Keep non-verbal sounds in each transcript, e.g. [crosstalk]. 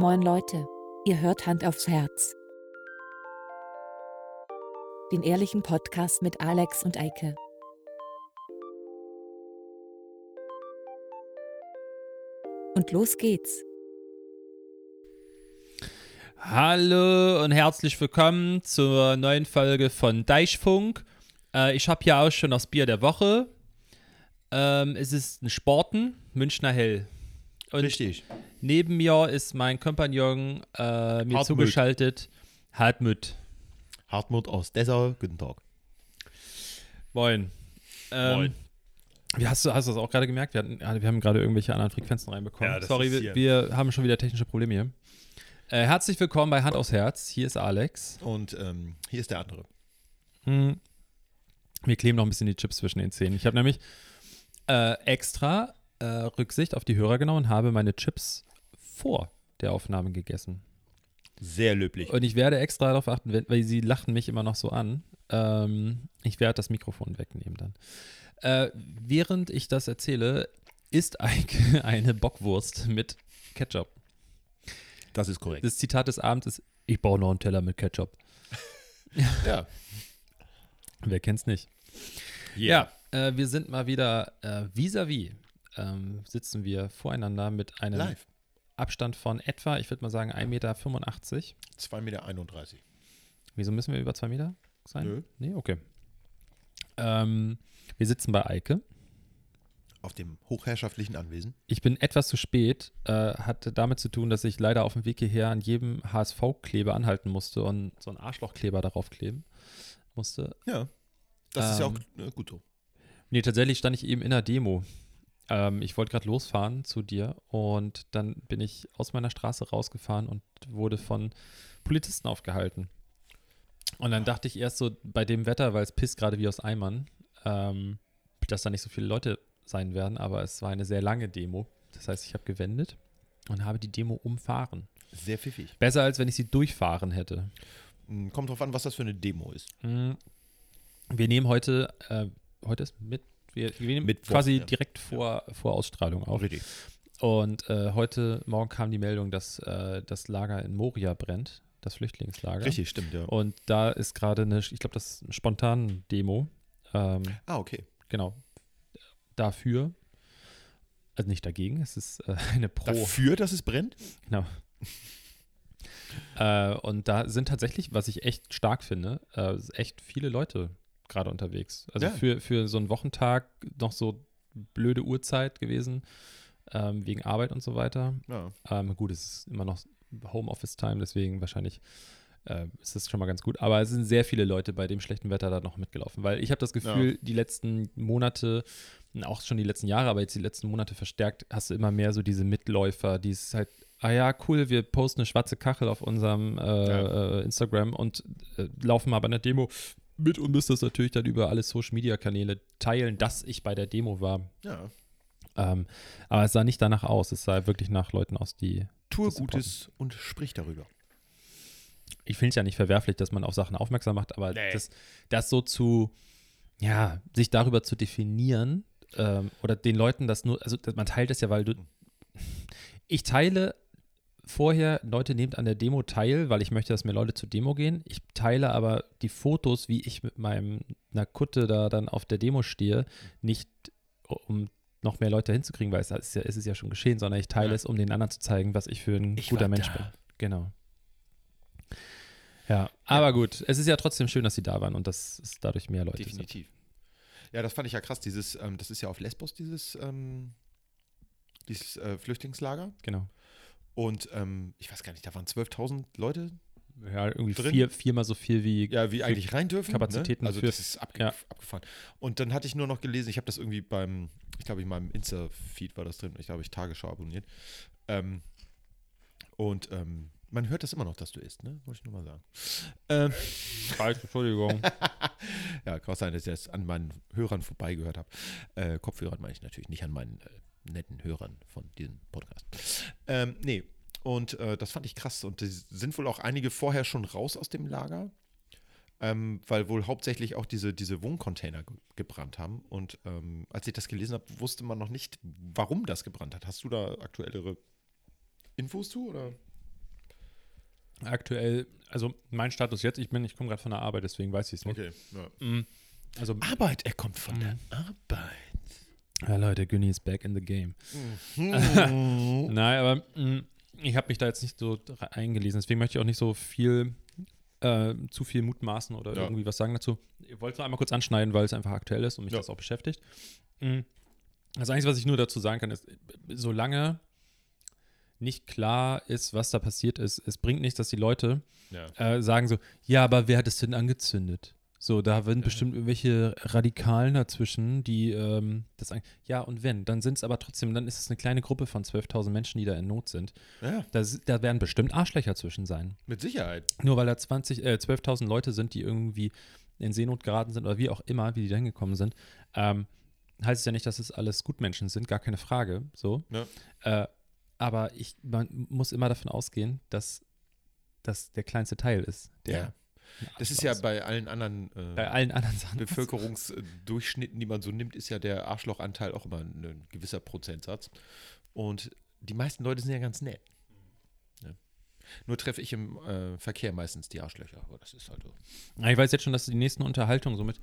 Moin Leute, ihr hört Hand aufs Herz. Den ehrlichen Podcast mit Alex und Eike. Und los geht's. Hallo und herzlich willkommen zur neuen Folge von Deichfunk. Äh, ich habe hier auch schon das Bier der Woche. Ähm, es ist ein Sporten, Münchner Hell. Und Richtig. Neben mir ist mein Kompagnon äh, mir Hartmut. zugeschaltet, Hartmut. Hartmut aus Dessau, guten Tag. Moin. Ähm, Moin. Wie hast du, hast du das auch gerade gemerkt? Wir, hatten, wir haben gerade irgendwelche anderen Frequenzen reinbekommen. Ja, Sorry, wir, wir haben schon wieder technische Probleme hier. Äh, herzlich willkommen bei Hand aufs Herz. Hier ist Alex. Und ähm, hier ist der andere. Hm. Wir kleben noch ein bisschen die Chips zwischen den Zähnen. Ich habe nämlich äh, extra äh, Rücksicht auf die Hörer genommen und habe meine Chips vor der Aufnahme gegessen. Sehr löblich. Und ich werde extra darauf achten, weil sie lachen mich immer noch so an. Ähm, ich werde das Mikrofon wegnehmen dann. Äh, während ich das erzähle, ist Eike [laughs] eine Bockwurst mit Ketchup. Das ist korrekt. Das Zitat des Abends ist: Ich baue noch einen Teller mit Ketchup. [laughs] ja. Wer kennt's nicht? Ja, äh, wir sind mal wieder äh, vis-à-vis. Ähm, sitzen wir voreinander mit einem Live. Abstand von etwa, ich würde mal sagen, 1,85 Meter. 2,31 Meter. Wieso müssen wir über 2 Meter sein? Nö. Nee, okay. Ähm, wir sitzen bei Eike. Auf dem hochherrschaftlichen Anwesen. Ich bin etwas zu spät, äh, hatte damit zu tun, dass ich leider auf dem Weg hierher an jedem HSV-Kleber anhalten musste und so einen Arschlochkleber darauf kleben musste. Ja. Das ist ja auch Ähm, äh, gut so. Nee, tatsächlich stand ich eben in der Demo. Ähm, ich wollte gerade losfahren zu dir und dann bin ich aus meiner Straße rausgefahren und wurde von Polizisten aufgehalten. Und dann dachte ich erst so bei dem Wetter, weil es pisst gerade wie aus Eimern, ähm, dass da nicht so viele Leute sein werden, aber es war eine sehr lange Demo. Das heißt, ich habe gewendet und habe die Demo umfahren. Sehr pfiffig. Besser als wenn ich sie durchfahren hätte. Hm, Kommt drauf an, was das für eine Demo ist. Mm. Wir nehmen heute, äh, heute ist mit, wir, nehmen Mittwoch, quasi ja. direkt vor, vor Ausstrahlung auf. Richtig. Und äh, heute Morgen kam die Meldung, dass äh, das Lager in Moria brennt, das Flüchtlingslager. Richtig, stimmt, ja. Und da ist gerade eine, ich glaube, das ist eine spontane Demo. Ähm, Ah, okay. genau. Dafür. Also nicht dagegen, es ist äh, [laughs] eine Pro. Dafür, dass es brennt? Genau. [laughs] äh, und da sind tatsächlich, was ich echt stark finde, äh, echt viele Leute gerade unterwegs. Also Ja. für, für so einen Wochentag noch so blöde Uhrzeit gewesen, ähm, wegen Arbeit und so weiter. Ja. Ähm, gut, es ist immer noch Homeoffice-Time, deswegen wahrscheinlich äh, ist das schon mal ganz gut. Aber es sind sehr viele Leute bei dem schlechten Wetter da noch mitgelaufen, weil ich habe das Gefühl, die letzten Monate, auch schon die letzten Jahre, aber jetzt die letzten Monate verstärkt, hast du immer mehr so diese Mitläufer, die es halt, ah ja, cool, wir posten eine schwarze Kachel auf unserem äh, Ja. äh, Instagram und äh, laufen mal bei einer Demo mit und müssen das natürlich dann über alle Social-Media-Kanäle teilen, dass ich bei der Demo war. Ja. Ähm, aber es sah nicht danach aus. Es sah wirklich nach Leuten aus, die. Tue Das Gutes und sprich darüber. Ich finde es ja nicht verwerflich, dass man auf Sachen aufmerksam macht, aber Nee. das, das so zu, ja, sich darüber zu definieren ähm, oder den Leuten das nur, also man teilt es ja, weil du. Ich teile vorher, Leute nehmt an der Demo teil, weil ich möchte, dass mehr Leute zur Demo gehen. Ich teile aber die Fotos, wie ich mit meinem einer Kutte da dann auf der Demo stehe, nicht um noch mehr Leute hinzukriegen, weil es ist ja, es ist ja schon geschehen, sondern ich teile Ja. es, um den anderen zu zeigen, was ich für ein Ich guter Mensch da. bin. Genau. Ja, aber gut, es ist ja trotzdem schön, dass sie da waren und dass es dadurch mehr Leute sind. Definitiv. Ja, das fand ich ja krass. Dieses, ähm, das ist ja auf Lesbos, dieses, ähm, dieses äh, Flüchtlingslager. Genau. Und ähm, ich weiß gar nicht, da waren 12.000 Leute, Ja, irgendwie Drin? vier, viermal so viel wie. ja, wie eigentlich rein dürfen. Kapazitäten Ne? Also das ist abge ja. abgefahren. Und dann hatte ich nur noch gelesen, ich habe das irgendwie beim, ich glaube, in meinem Insta-Feed war das drin. Ich glaube, ich Tagesschau abonniert. Ähm, und ähm, man hört das immer noch, dass du isst, ne? Wollte ich nur mal sagen. Ähm, Falsch, Entschuldigung. [laughs] ja, kann sein, dass ich das an meinen Hörern vorbeigehört habe. Äh, Kopfhörern meine ich natürlich, nicht an meinen äh, netten Hörern von diesem Podcast. Ähm, nee, und äh, das fand ich krass. Und es sind wohl auch einige vorher schon raus aus dem Lager, ähm, weil wohl hauptsächlich auch diese, diese Wohncontainer ge gebrannt haben. Und ähm, als ich das gelesen habe, wusste man noch nicht, warum das gebrannt hat. Hast du da aktuellere Infos zu? Oder? aktuell, also mein Status jetzt, ich bin, ich komme gerade von der Arbeit, deswegen weiß ich es nicht. Okay. Ja. Mm, Also, Arbeit, er kommt von Mhm. der Arbeit. Ja, Leute, Günni ist back in the game. Mhm. [laughs] Nein, aber mh, ich habe mich da jetzt nicht so eingelesen, deswegen möchte ich auch nicht so viel, äh, zu viel mutmaßen oder Ja. irgendwie was sagen dazu. Ich wollte es nur einmal kurz anschneiden, weil es einfach aktuell ist und mich Ja. das auch beschäftigt. Mhm. Das Einzige, was ich nur dazu sagen kann, ist, solange nicht klar ist, was da passiert ist, es bringt nichts, dass die Leute Ja. äh, sagen so, ja, aber wer hat es denn angezündet? So, da sind bestimmt irgendwelche Radikalen dazwischen, die ähm, das an- Ja, und wenn, dann sind es aber trotzdem, dann ist es eine kleine Gruppe von 12.000 Menschen, die da in Not sind. ja, Da, da werden bestimmt Arschlöcher zwischen sein. mit Sicherheit. Nur weil da 20, äh, 12.000 Leute sind, die irgendwie in Seenot geraten sind oder wie auch immer, wie die da hingekommen sind, ähm, heißt es ja nicht, dass es alles Gutmenschen sind, gar keine Frage. So. Ja. Äh, aber ich, man muss immer davon ausgehen, dass das der kleinste Teil ist. Der Ja. Das ist ja bei allen anderen äh, bei allen anderen Sachen. Bevölkerungsdurchschnitten, die man so nimmt, ist ja der Arschlochanteil auch immer ein, ein gewisser Prozentsatz. Und die meisten Leute sind ja ganz nett. Ja. Nur treffe ich im äh, Verkehr meistens die Arschlöcher, aber das ist halt so. Ja, Ich weiß jetzt schon, dass die nächsten Unterhaltungen so mit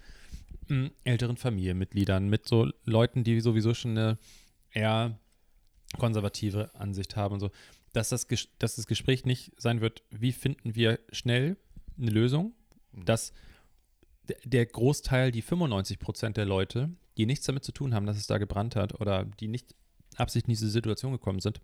mh, älteren Familienmitgliedern, mit so Leuten, die sowieso schon eine eher konservative Ansicht haben und so, dass das, dass das Gespräch nicht sein wird, wie finden wir schnell eine Lösung, Mhm. dass der Großteil, die 95 Prozent der Leute, die nichts damit zu tun haben, dass es da gebrannt hat oder die nicht absichtlich in diese Situation gekommen sind,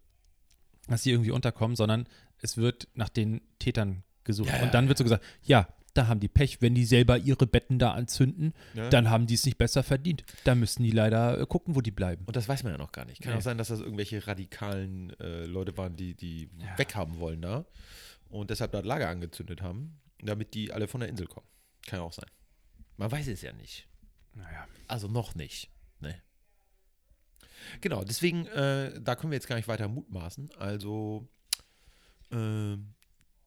dass sie irgendwie unterkommen, sondern es wird nach den Tätern gesucht. Ja, ja, und dann wird so gesagt, ja, da haben die Pech, wenn die selber ihre Betten da anzünden, Ja. dann haben die es nicht besser verdient. Da müssen die leider äh, gucken, wo die bleiben. Und das weiß man ja noch gar nicht. Kann Nee. auch sein, dass das irgendwelche radikalen äh, Leute waren, die die Ja. weghaben wollen da und deshalb das Lager angezündet haben, damit die alle von der Insel kommen. Kann ja auch sein. Man weiß es ja nicht. Naja. Also noch nicht. Ne? Genau, deswegen, äh, da können wir jetzt gar nicht weiter mutmaßen. Also äh,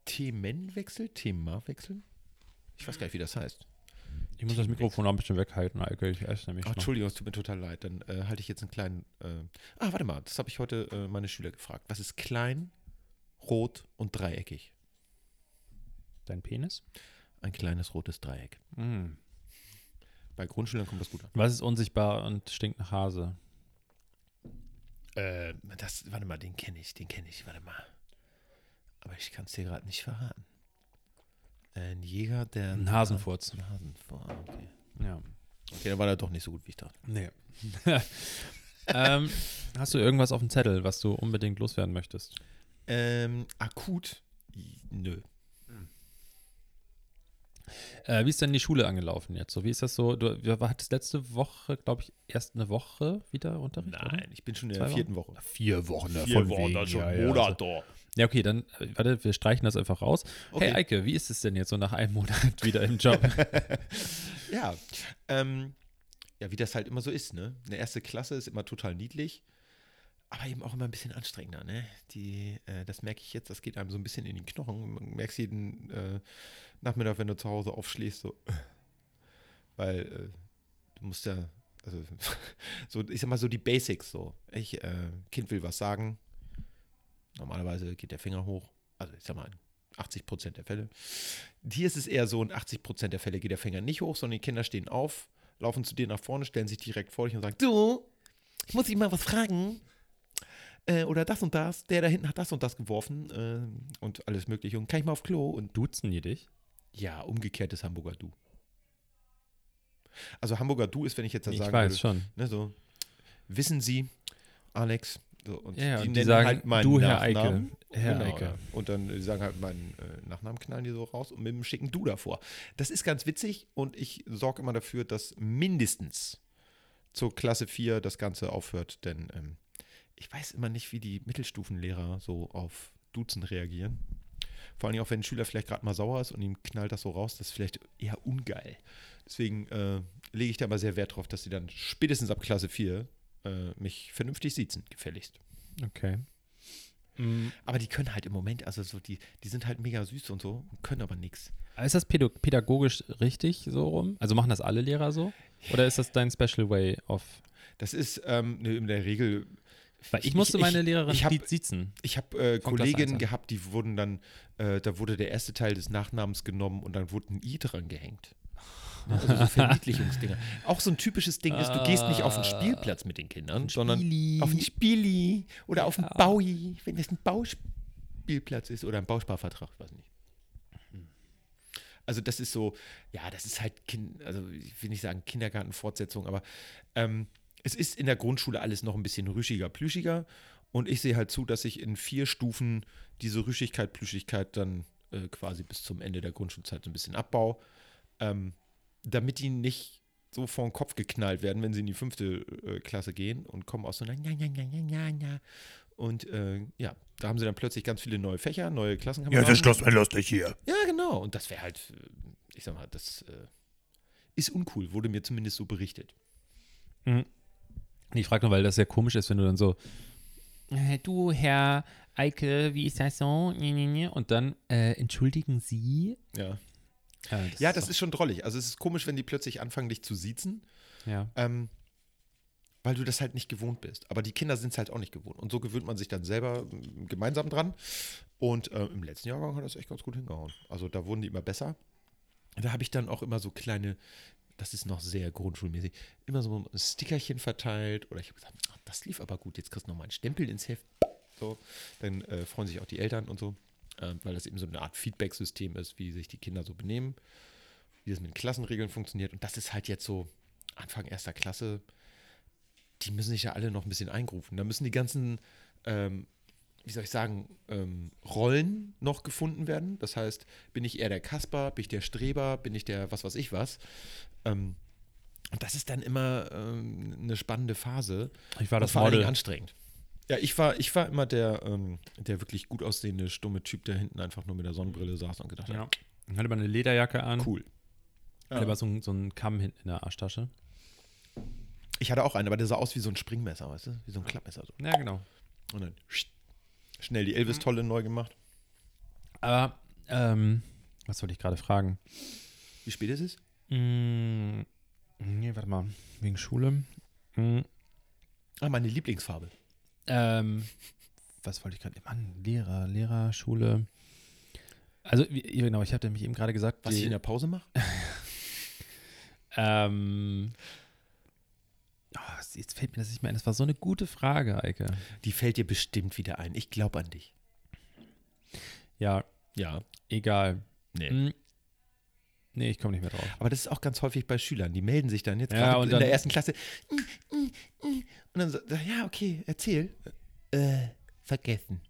Themenwechsel, Themawechsel. Ich weiß gar nicht, wie das heißt. Ich muss das Mikrofon noch ein bisschen weghalten, Alke. Ich esse nämlich Ach, noch. Entschuldigung, es tut mir total leid. Dann äh, halte ich jetzt einen kleinen. Äh, ah, warte mal, das habe ich heute äh, meine Schüler gefragt. Was ist klein, rot und dreieckig? Dein Penis? Ein kleines rotes Dreieck. Mm. Bei Grundschülern kommt das gut an. Was ist unsichtbar und stinkt nach Hase? Äh, das, warte mal, den kenne ich, den kenne ich, warte mal. Aber ich kann es dir gerade nicht verraten. Ein Jäger, der. Ein Hasenfurz. Ein Hasenfurz, ah, okay. Ja. Okay, dann war er doch nicht so gut, wie ich dachte. Nee. [laughs] ähm, hast du irgendwas auf dem Zettel, was du unbedingt loswerden möchtest? Ähm, akut? Nö. Äh, wie ist denn die Schule angelaufen jetzt? So, wie ist das so? Du, du hattest letzte Woche, glaube ich, erst eine Woche wieder Unterricht? Oder? Nein, ich bin schon in Zwei der vierten Woche. Vier Wochen Vier Wochen, ist schon ein Monat da. Ja, okay, dann, äh, warte, wir streichen das einfach raus. Okay. Hey, Eike, wie ist es denn jetzt so nach einem Monat wieder im Job? [laughs] Ja, ähm, ja, wie das halt immer so ist, ne? Eine erste Klasse ist immer total niedlich, aber eben auch immer ein bisschen anstrengender, ne? Die, äh, das merke ich jetzt, das geht einem so ein bisschen in die Knochen. Man merkt jeden äh, Nachmittag, wenn du zu Hause aufschläfst, so, [laughs] weil äh, du musst ja, also, [laughs] so, ich sag mal so die Basics so. Ich, äh, Kind will was sagen, normalerweise geht der Finger hoch, also ich sag mal, in 80 Prozent der Fälle. Hier ist es eher so, in 80 Prozent der Fälle geht der Finger nicht hoch, sondern die Kinder stehen auf, laufen zu dir nach vorne, stellen sich direkt vor dich und sagen, du, ich muss dich mal was fragen. Äh, oder das und das, der da hinten hat das und das geworfen äh, und alles mögliche. Und kann ich mal auf Klo? Und Duzen die dich? Ja, umgekehrtes Hamburger Du. Also Hamburger Du ist, wenn ich jetzt das Ich sagen weiß würde, schon. ne, so, wissen Sie, Alex, so, und Ja, und die sagen, halt meinen du, Herr Eike. Nachnamen. Herr genau, Eike. Ja. Und dann die sagen halt meinen äh, Nachnamen, knallen die so raus und mit dem schicken Du davor. Das ist ganz witzig und ich sorge immer dafür, dass mindestens zur Klasse 4 das Ganze aufhört, denn ähm, ich weiß immer nicht, wie die Mittelstufenlehrer so auf Duzen reagieren. Vor allem auch, wenn ein Schüler vielleicht gerade mal sauer ist und ihm knallt das so raus, das ist vielleicht eher ungeil. Deswegen äh, lege ich da mal sehr Wert drauf, dass sie dann spätestens ab Klasse 4 äh, mich vernünftig siezen, gefälligst. Okay. Mm, Aber die können halt im Moment, also so, die, die sind halt mega süß und so, können aber nichts. Ist das pädagogisch richtig so rum? Also machen das alle Lehrer so? Oder ist das dein Special Way of. Das ist ähm, ne, in der Regel, Weil ich musste meine Lehrerin ich hab- sitzen. Ich habe äh, Kolleginnen gehabt, die wurden dann, äh, da wurde der erste Teil des Nachnamens genommen und dann wurde ein I dran gehängt. Ja, Also so [laughs] Verniedlichungsdinger. Auch so ein typisches Ding ist, du gehst nicht auf den Spielplatz mit den Kindern, sondern auf ein Spieli oder auf Ja. Baui, wenn es ein Bauspielplatz ist oder ein Bausparvertrag, weiß nicht. Also das ist so, ja, das ist halt, kind, also ich will nicht sagen Kindergartenfortsetzung, aber ähm, es ist in der Grundschule alles noch ein bisschen rüschiger, plüschiger und ich sehe halt zu, dass ich in vier Stufen diese Rüschigkeit, Plüschigkeit dann äh, quasi bis zum Ende der Grundschulzeit so ein bisschen abbau, ähm, damit die nicht so vor den Kopf geknallt werden, wenn sie in die fünfte äh, Klasse gehen und kommen aus so einer ja, ja, ja, ja, ja, ja. Und äh, ja, da haben sie dann plötzlich ganz viele neue Fächer, neue Klassenkameraden. mal lustig hier. Ja, genau. Und das wäre halt, äh, ich sag mal, das äh, ist uncool, wurde mir zumindest so berichtet. Nee, Ich frage nur, weil das sehr komisch ist, wenn du dann so, äh, du, Herr Eike, wie ist das so? Und dann, äh, entschuldigen Sie? Ja. Ja, Ja, das ist schon drollig. Also es ist komisch, wenn die plötzlich anfangen, dich zu siezen, Ja. ähm, weil du das halt nicht gewohnt bist. Aber die Kinder sind es halt auch nicht gewohnt. Und so gewöhnt man sich dann selber ähm, gemeinsam dran. Und äh, im letzten Jahrgang hat das echt ganz gut hingehauen. Also da wurden die immer besser. Da habe ich dann auch immer so kleine, das ist noch sehr grundschulmäßig, immer so ein Stickerchen verteilt. Oder ich habe gesagt, ach, das lief aber gut, jetzt kriegst du noch mal einen Stempel ins Heft. So, dann äh, freuen sich auch die Eltern und so, ähm, weil das eben so eine Art Feedback-System ist, wie sich die Kinder so benehmen, wie das mit den Klassenregeln funktioniert. Und das ist halt jetzt so Anfang erster Klasse, die müssen sich ja alle noch ein bisschen eingrufen. Da müssen die ganzen, ähm, wie soll ich sagen, ähm, Rollen noch gefunden werden. Das heißt, bin ich eher der Kasper, bin ich der Streber, bin ich der was weiß ich was. Ähm, und das ist dann immer ähm, eine spannende Phase. Ich war Und das vor allen Dingen Model. anstrengend. Ja, ich war, ich war immer der, ähm, der wirklich gut aussehende, stumme Typ, der hinten einfach nur mit der Sonnenbrille saß und gedacht Ja. hat, Ich hatte mal eine Lederjacke an. cool. Hatte aber so, ein- so ein Kamm hinten in der Arschtasche. Ich hatte auch einen, aber der sah aus wie so ein Springmesser, weißt du? Wie so ein Klappmesser. So. Ja, genau. Und dann schnell die Elvis-Tolle neu gemacht. Aber, ähm, was wollte ich gerade fragen? Wie spät ist es? Mm, nee, warte mal. Wegen Schule. Mm, Ah, meine Lieblingsfarbe. ähm, was wollte ich gerade? Mann, Lehrer, Lehrer, Schule. Also, wie, genau, ich hatte mich eben gerade gesagt, Was ich die, in der Pause mache? [laughs] ähm, ah, jetzt fällt mir das nicht mehr ein. Das war so eine gute Frage, Eike. Die fällt dir bestimmt wieder ein. Ich glaube an dich. Ja, Ja. egal. Nee. Mm, nee, ich komme nicht mehr drauf. Aber das ist auch ganz häufig bei Schülern. Die melden sich dann jetzt Ja, gerade in der ersten Klasse. Und dann so, ja, okay, erzähl. Äh, vergessen.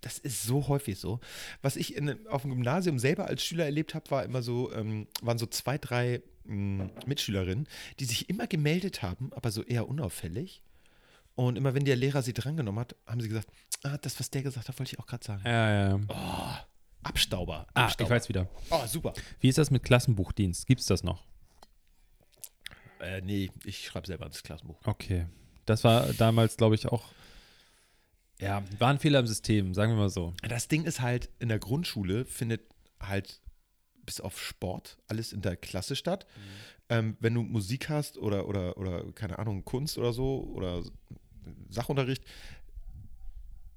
Das ist so häufig so. Was ich in, auf dem Gymnasium selber als Schüler erlebt habe, war immer so, ähm, waren so zwei, drei Mitschülerinnen, die sich immer gemeldet haben, aber so eher unauffällig. Und immer wenn der Lehrer sie drangenommen hat, haben sie gesagt, ah, das, was der gesagt hat, wollte ich auch gerade sagen. Ja, ja, ja. Abstauber. Ah, Abstauber. ich weiß wieder. Oh, super. Wie ist das mit Klassenbuchdienst? Gibt es das noch? Äh, nee, ich schreibe selber ins Klassenbuch. Okay. Das war damals, glaube ich, auch. Ja, war ein Fehler im System, sagen wir mal so. Das Ding ist halt, in der Grundschule findet halt bis auf Sport alles in der Klasse statt. Ähm, wenn du Musik hast oder, oder, oder, keine Ahnung, Kunst oder so oder Sachunterricht,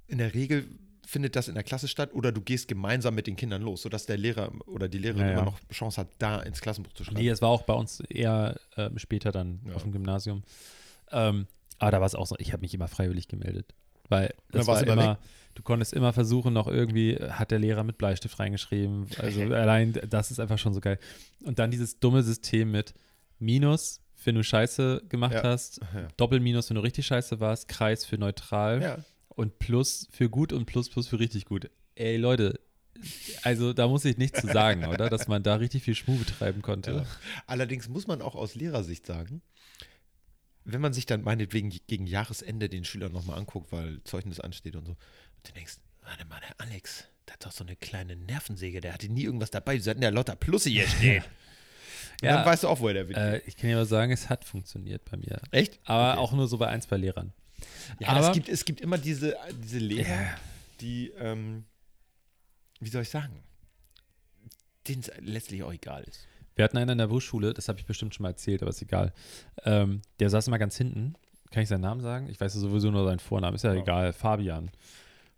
in der Regel findet das in der Klasse statt oder du gehst gemeinsam mit den Kindern los, sodass der Lehrer oder die Lehrerin Ja, ja. immer noch Chance hat, da ins Klassenbuch zu schreiben. Nee, es war auch bei uns eher ähm, später dann Ja. auf dem Gymnasium. Ähm, aber da war es auch so, ich habe mich immer freiwillig gemeldet. Weil das war immer du konntest immer versuchen, noch irgendwie, hat der Lehrer mit Bleistift reingeschrieben. Also [laughs] allein das ist einfach schon so geil. Und dann dieses dumme System mit Minus, wenn du Scheiße gemacht Ja. hast, [laughs] Ja. Doppelminus, wenn du richtig scheiße warst, Kreis für neutral Ja. und Plus für gut und Plus Plus für richtig gut. Ey, Leute, also da muss ich nichts zu sagen, [laughs] oder? Dass man da richtig viel Schmuh betreiben konnte. Ja. Allerdings muss man auch aus Lehrersicht sagen, wenn man sich dann meinetwegen gegen Jahresende den Schülern nochmal anguckt, weil Zeugnis ansteht und so, und du denkst, warte mal, der Alex, der hat doch so eine kleine Nervensäge, der hatte nie irgendwas dabei, sie hatten ja lauter Plusse hier stehen. Ja. Dann weißt du auch, woher der Witz Äh, ist. ich kann dir aber sagen, es hat funktioniert bei mir. Echt? Aber Okay. auch nur so bei ein, zwei Lehrern. Ja, aber- es, gibt, es gibt immer diese, diese Lehrer, Ja. die, ähm, wie soll ich sagen, denen es letztlich auch egal ist. Wir hatten einen in der Berufsschule, das habe ich bestimmt schon mal erzählt, aber ist egal. Ähm, der saß immer ganz hinten, Kann ich seinen Namen sagen? Ich weiß ja sowieso nur seinen Vornamen, ist ja, Ja. egal. Fabian.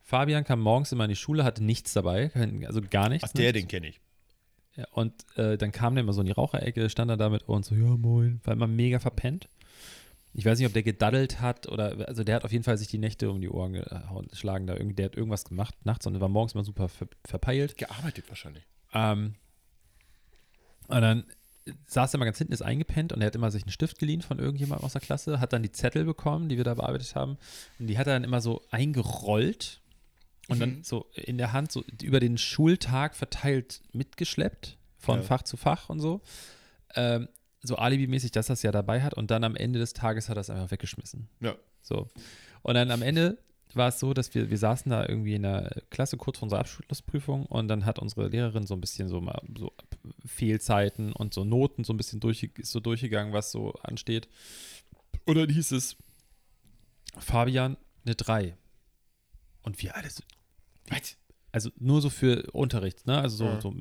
Fabian kam morgens immer in die Schule, hatte nichts dabei, also gar nichts. Ach, der, ne? den kenne ich. Ja, und äh, dann kam der immer so in die Raucherecke, stand er da mit und so, ja moin, war immer mega verpennt. Ich weiß nicht, ob der gedaddelt hat oder, also der hat auf jeden Fall sich die Nächte um die Ohren geschlagen, da irgendwie, der hat irgendwas gemacht nachts und war morgens immer super ver verpeilt. Gearbeitet wahrscheinlich. Ähm, und dann saß er mal ganz hinten, ist eingepennt und er hat immer sich einen Stift geliehen von irgendjemandem aus der Klasse, hat dann die Zettel bekommen, die wir da bearbeitet haben. Und die hat er dann immer so eingerollt und dann Mhm. so in der Hand so über den Schultag verteilt mitgeschleppt, von Ja. Fach zu Fach und so. Ähm, so alibimäßig, dass er es ja dabei hat und dann am Ende des Tages hat er es einfach weggeschmissen. Ja. So. Und dann am Ende war es so, dass wir, wir saßen da irgendwie in der Klasse kurz vor unserer Abschlussprüfung und dann hat unsere Lehrerin so ein bisschen so mal so Fehlzeiten und so Noten so ein bisschen durch, ist so durchgegangen, was so ansteht. Und dann hieß es, Fabian, eine 3. Und wir alle so, Was? also nur so für Unterricht, ne? Also so, Ja. so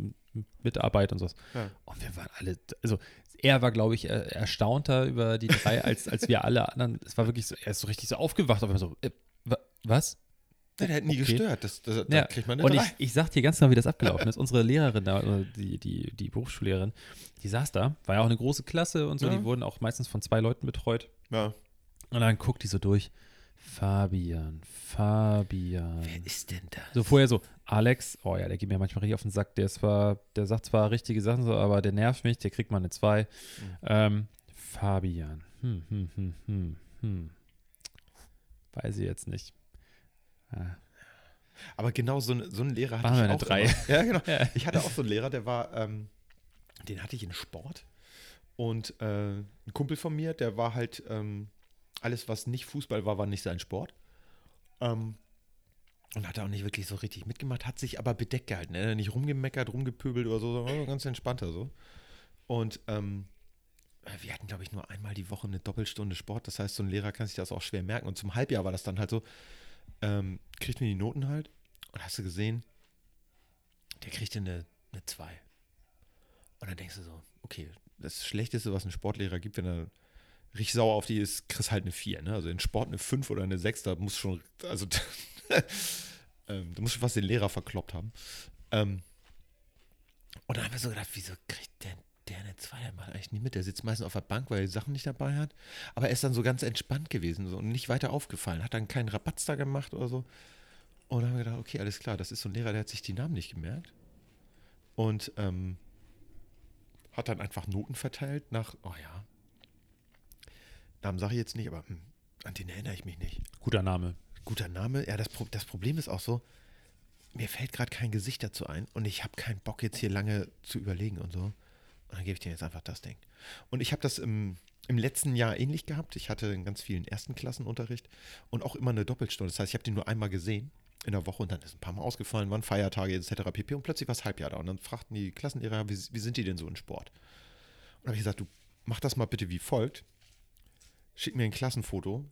Mitarbeit und sowas. Ja. Und wir waren alle, also er war, glaube ich, er- erstaunter über die drei, als, als wir alle anderen. Es war wirklich so, er ist so richtig so aufgewacht, aber so, äh, wa- was? Ja, der hat nie Okay. gestört. Das, das, da Ja, kriegt man eine Und ich, drei. ich sag dir ganz genau, wie das abgelaufen ist. Unsere Lehrerin da, die, die, die Berufsschullehrerin, die saß da, war ja auch eine große Klasse und so, Ja. die wurden auch meistens von zwei Leuten betreut. Ja. Und dann guckt die so durch. Fabian, Fabian. Wer ist denn das? So vorher so, Alex, oh ja, der geht mir manchmal richtig auf den Sack. Der ist zwar, der sagt zwar richtige Sachen so, aber der nervt mich, der kriegt mal eine 2. Ähm, Fabian. Hm, hm, hm, hm, hm. Weiß ich jetzt nicht. Aber genau so, ein- so einen Lehrer hatte Machen ich auch. drei. Immer. Ja, genau. [laughs] Ja. Ich hatte auch so einen Lehrer, der war, ähm, den hatte ich in Sport. Und äh, ein Kumpel von mir, der war halt, ähm, alles, was nicht Fußball war, war nicht sein Sport. Ähm, und hat auch nicht wirklich so richtig mitgemacht, hat sich aber bedeckt gehalten. Er hat nicht rumgemeckert, rumgepöbelt oder so, sondern ganz entspannter so. Und ähm, wir hatten, glaube ich, nur einmal die Woche eine Doppelstunde Sport. Das heißt, so ein Lehrer kann sich das auch schwer merken. Und zum Halbjahr war das dann halt so, ähm, kriegt mir die Noten halt. Und hast du gesehen, der kriegte eine 2. Und dann denkst du so, okay, das Schlechteste, was ein Sportlehrer gibt, wenn er richtig sauer auf die ist, kriegst halt eine 4. Ne? Also in Sport eine 5 oder eine 6, da muss schon, also [laughs] ähm, da musst du fast den Lehrer verkloppt haben. Ähm, und dann haben wir so gedacht, wieso kriegt der, der eine 2? Der macht eigentlich nie mit. Der sitzt meistens auf der Bank, weil er die Sachen nicht dabei hat. Aber er ist dann so ganz entspannt gewesen so, und nicht weiter aufgefallen. Hat dann keinen Rabatz da gemacht oder so. Und dann haben wir gedacht, okay, alles klar, das ist so ein Lehrer, der hat sich die Namen nicht gemerkt. Und ähm, hat dann einfach Noten verteilt nach, oh ja, Namen sage ich jetzt nicht, aber hm, an den erinnere ich mich nicht. Guter Name. Guter Name, ja, das, Pro das Problem ist auch so, mir fällt gerade kein Gesicht dazu ein und ich habe keinen Bock jetzt hier lange zu überlegen und so. Dann gebe ich dir jetzt einfach das Ding. Und ich habe das im, im letzten Jahr ähnlich gehabt. Ich hatte in ganz vielen ersten Klassenunterricht und auch immer eine Doppelstunde. Das heißt, ich habe den nur einmal gesehen in der Woche und dann ist ein paar Mal ausgefallen, waren Feiertage etc. pp. Und plötzlich war es Halbjahr da. Und dann fragten die Klassenlehrer, wie, wie sind die denn so in Sport? Und habe ich gesagt, du mach das mal bitte wie folgt. Schick mir ein Klassenfoto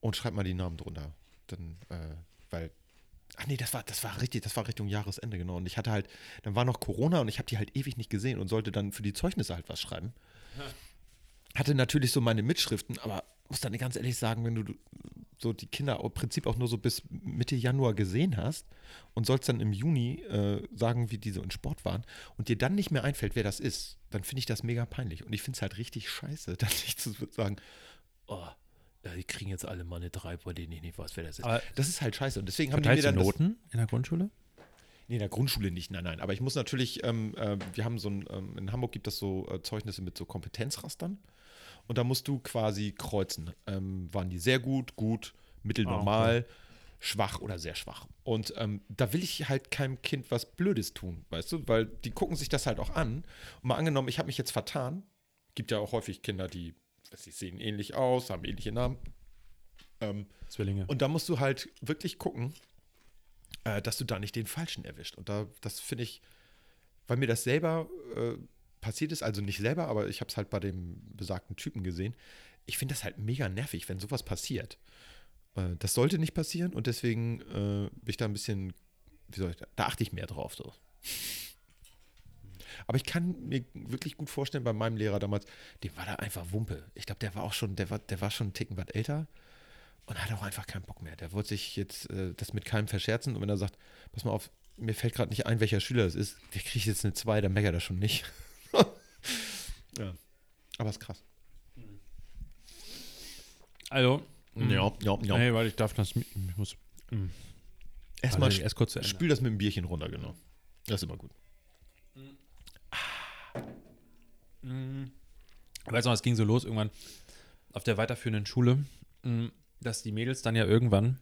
und schreib mal die Namen drunter. Dann, äh, weil Ach nee, das war, das war richtig, das war Richtung Jahresende, genau. Und ich hatte halt, dann war noch Corona und ich habe die halt ewig nicht gesehen und sollte dann für die Zeugnisse halt was schreiben. [laughs] Hatte natürlich so meine Mitschriften, aber muss dann ganz ehrlich sagen, wenn du so die Kinder im Prinzip auch nur so bis Mitte Januar gesehen hast und sollst dann im Juni äh, sagen, wie die so in Sport waren und dir dann nicht mehr einfällt, wer das ist, dann finde ich das mega peinlich. Und ich finde es halt richtig scheiße, [laughs] dann nicht zu sagen, oh, die kriegen jetzt alle mal eine 3, bei denen ich nicht weiß, wer das ist. Aber das ist halt scheiße. Und deswegen haben die mir dann Noten in der Grundschule? Nee, in der Grundschule nicht, nein, nein. Aber ich muss natürlich, ähm, äh, wir haben so ein, ähm, in Hamburg gibt es so äh, Zeugnisse mit so Kompetenzrastern. Und da musst du quasi kreuzen. Ähm, waren die sehr gut, gut, mittelnormal, schwach oder sehr schwach. Und ähm, da will ich halt keinem Kind was Blödes tun, weißt du? Weil die gucken sich das halt auch an. Und mal angenommen, ich habe mich jetzt vertan. Gibt ja auch häufig Kinder, die, sie sehen ähnlich aus, haben ähnliche Namen. Ähm, Zwillinge. und da musst du halt wirklich gucken, äh, dass du da nicht den Falschen erwischt. Und da, das finde ich, weil mir das selber äh, passiert ist, also nicht selber, aber ich habe es halt bei dem besagten Typen gesehen. Ich finde das halt mega nervig, wenn sowas passiert. Äh, das sollte nicht passieren und deswegen äh, bin ich da ein bisschen, wie soll ich da, da achte ich mehr drauf so. Aber ich kann mir wirklich gut vorstellen, bei meinem Lehrer damals, dem war da einfach Wumpe. Ich glaube, der war auch schon, der war, der war schon einen Ticken was älter und hat auch einfach keinen Bock mehr. Der wollte sich jetzt äh, das mit keinem verscherzen und wenn er sagt, pass mal auf, mir fällt gerade nicht ein, welcher Schüler das ist, der kriegt jetzt eine 2, dann meckert er schon nicht. [laughs] ja. Aber ist krass. Also, Ja, ja, ja. hey, warte, ich darf das, ich muss, Erstmal Warte, erst kurz spül das mit dem Bierchen runter, genau. Das ist immer gut. Ich weiß noch, es ging so los irgendwann auf der weiterführenden Schule, mh, dass die Mädels dann ja irgendwann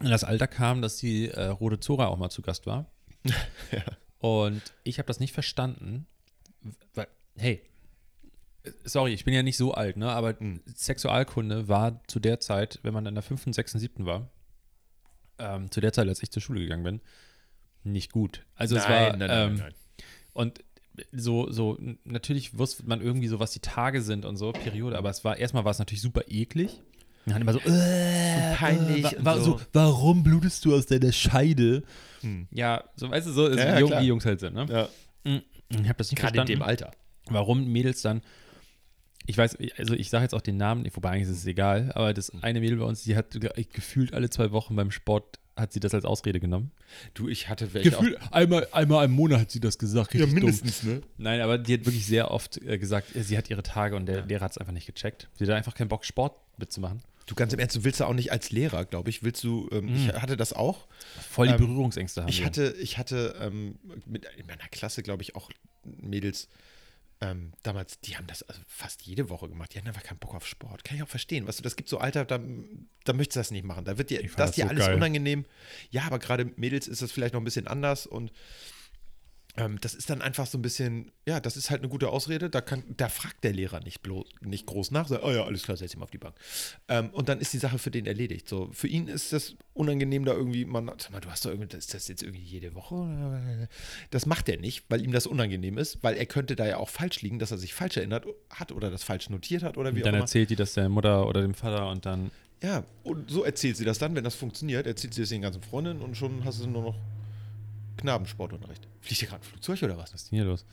in das Alter kamen, dass die äh, Rode Zora auch mal zu Gast war. [laughs] Und ich habe das nicht verstanden, weil, hey, äh, sorry, ich bin ja nicht so alt, ne, aber Sexualkunde war zu der Zeit, wenn man in der fünften, sechsten, siebten war, ähm, zu der Zeit, als ich zur Schule gegangen bin, nicht gut. Also es war, ähm, und so, so, natürlich wusste man irgendwie so, was die Tage sind und so, Periode, aber es war, erstmal war es natürlich super eklig. Und dann immer so, äh, peinlich äh, und wa, wa, so. so. Warum blutest du aus deiner Scheide? Ja, so, weißt du, so ist Ja, ja, Jung, wie Jungs halt sind, ne? Ja. Ich habe das nicht Gerade in verstanden, dem Alter. warum Mädels dann, ich weiß, also ich sage jetzt auch den Namen, wobei eigentlich ist es egal, aber das eine Mädel bei uns, die hat ge- gefühlt alle zwei Wochen beim Sport, hat sie das als Ausrede genommen. Du, ich hatte welche Gefühlt, einmal, einmal im Monat hat sie das gesagt. Ja, richtig dumm. mindestens, ne? Nein, aber die hat wirklich sehr oft äh, gesagt, äh, sie hat ihre Tage und der Lehrer hat es einfach nicht gecheckt. Sie hat einfach keinen Bock, Sport mitzumachen. Du ganz im Ernst, du willst ja auch nicht als Lehrer, glaube ich, willst du, ähm, ich hatte das auch. Voll die Ähm, Berührungsängste haben Ich wir. hatte, ich hatte ähm, mit, in meiner Klasse, glaube ich, auch Mädels ähm, damals, die haben das also fast jede Woche gemacht. Die hatten einfach keinen Bock auf Sport. Kann ich auch verstehen. Weißt du, das gibt so Alter, da, da möchtest du das nicht machen. Da wird dir, das dir so alles geil. unangenehm. Ja, aber gerade Mädels ist das vielleicht noch ein bisschen anders und ähm, das ist dann einfach so ein bisschen, ja, das ist halt eine gute Ausrede. Da, kann, da fragt der Lehrer nicht, bloß, nicht groß nach, sagt, oh ja, alles klar, setz ihn mal auf die Bank. Ähm, und dann ist die Sache für den erledigt. So, für ihn ist das unangenehm, da irgendwie, man, sag mal, du hast doch irgendwie, ist das jetzt irgendwie jede Woche? Das macht er nicht, weil ihm das unangenehm ist, weil er könnte da ja auch falsch liegen, dass er sich falsch erinnert hat oder das falsch notiert hat oder wie Und auch dann immer. erzählt die das der Mutter oder dem Vater und dann, Ja, und so erzählt sie das dann, wenn das funktioniert, erzählt sie es den ganzen Freundinnen und schon hast du nur noch Knabensportunterricht. Fliegt hier gerade ein Flugzeug oder was? was ist denn hier los?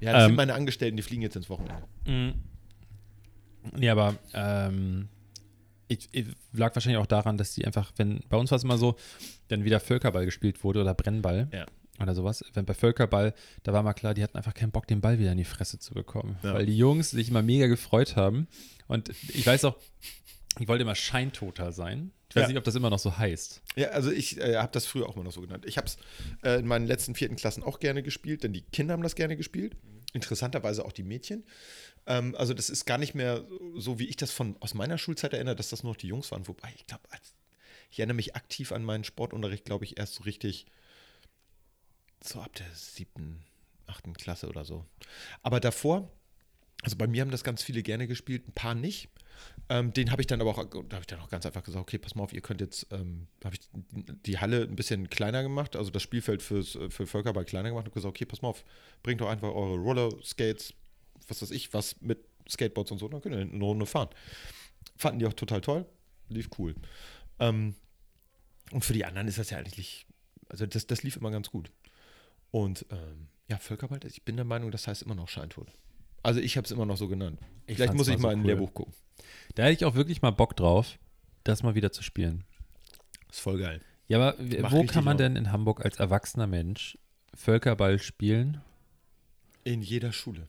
Ja, das Ähm, sind meine Angestellten, die fliegen jetzt ins Wochenende. Nee, aber ähm, ich, ich lag wahrscheinlich auch daran, dass die einfach, wenn, bei uns war es immer so, wenn wieder Völkerball gespielt wurde oder Brennball Ja. oder sowas, wenn bei Völkerball, da war mal klar, die hatten einfach keinen Bock, den Ball wieder in die Fresse zu bekommen. Ja. Weil die Jungs sich immer mega gefreut haben. Und ich weiß auch, ich wollte immer Scheintoter sein. Ich weiß Ja. nicht, ob das immer noch so heißt. Ja, also ich äh, habe das früher auch immer noch so genannt. Ich habe es äh, in meinen letzten vierten Klassen auch gerne gespielt, denn die Kinder haben das gerne gespielt. Interessanterweise auch die Mädchen. Ähm, also das ist gar nicht mehr so, wie ich das von aus meiner Schulzeit erinnere, dass das nur noch die Jungs waren. Wobei, ich glaube, ich erinnere mich aktiv an meinen Sportunterricht, glaube ich, erst so richtig so ab der siebten, achten Klasse oder so. Aber davor, also bei mir haben das ganz viele gerne gespielt, ein paar nicht. Ähm, den habe ich dann aber auch, da habe ich dann auch ganz einfach gesagt, okay, pass mal auf, ihr könnt jetzt, ähm, habe ich die Halle ein bisschen kleiner gemacht, also das Spielfeld fürs, für Völkerball kleiner gemacht und gesagt, okay, pass mal auf, bringt doch einfach eure Roller, Skates, was weiß ich, was mit Skateboards und so, dann könnt ihr eine Runde fahren. Fanden die auch total toll, lief cool. Ähm, und für die anderen ist das ja eigentlich, also das, das lief immer ganz gut. Und ähm, ja, Völkerball, ich bin der Meinung, das heißt immer noch Scheintod. Also ich habe es immer noch so genannt. Ich Vielleicht muss ich mal so in ein cool. Lehrbuch gucken. Da hätte ich auch wirklich mal Bock drauf, das mal wieder zu spielen. Ist voll geil. Ja, aber Macht wo kann man Laune. denn in Hamburg als erwachsener Mensch Völkerball spielen? In jeder Schule,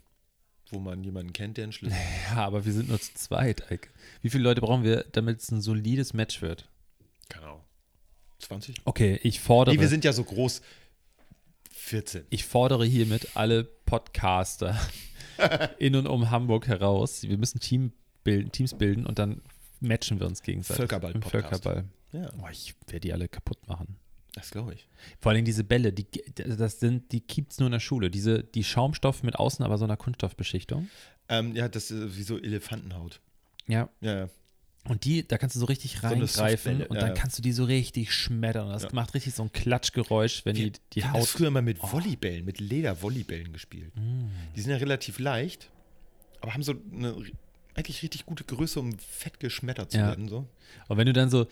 wo man jemanden kennt, der einen Schlüssel hat. [laughs] Ja, aber wir sind nur zu zweit, Eike. Wie viele Leute brauchen wir, damit es ein solides Match wird? Keine Ahnung. 20? Okay, ich fordere, Nee, wir sind ja so groß. 14. ich fordere hiermit alle Podcaster in und um Hamburg heraus. Wir müssen Team bilden, Teams bilden und dann matchen wir uns gegenseitig. Im Völkerball-Podcast. Völkerball. Ja, Oh, ich werde die alle kaputt machen. das glaube ich. Vor allem diese Bälle, die, das sind, die gibt es nur in der Schule. Diese, die Schaumstoff mit außen, aber so einer Kunststoffbeschichtung. Ähm, ja, das ist wie so Elefantenhaut. Ja, ja. Und die, da kannst du so richtig reingreifen Softbälle, und ja, dann kannst du die so richtig schmettern. Und das Ja. macht richtig so ein Klatschgeräusch, wenn die, die Wir Haut. früher mal mit Volleybällen, mit Ledervolleybällen gespielt. Mm. Die sind ja relativ leicht, aber haben so eine eigentlich richtig gute Größe, um fett geschmettert zu Ja. werden. So. Und wenn du dann so,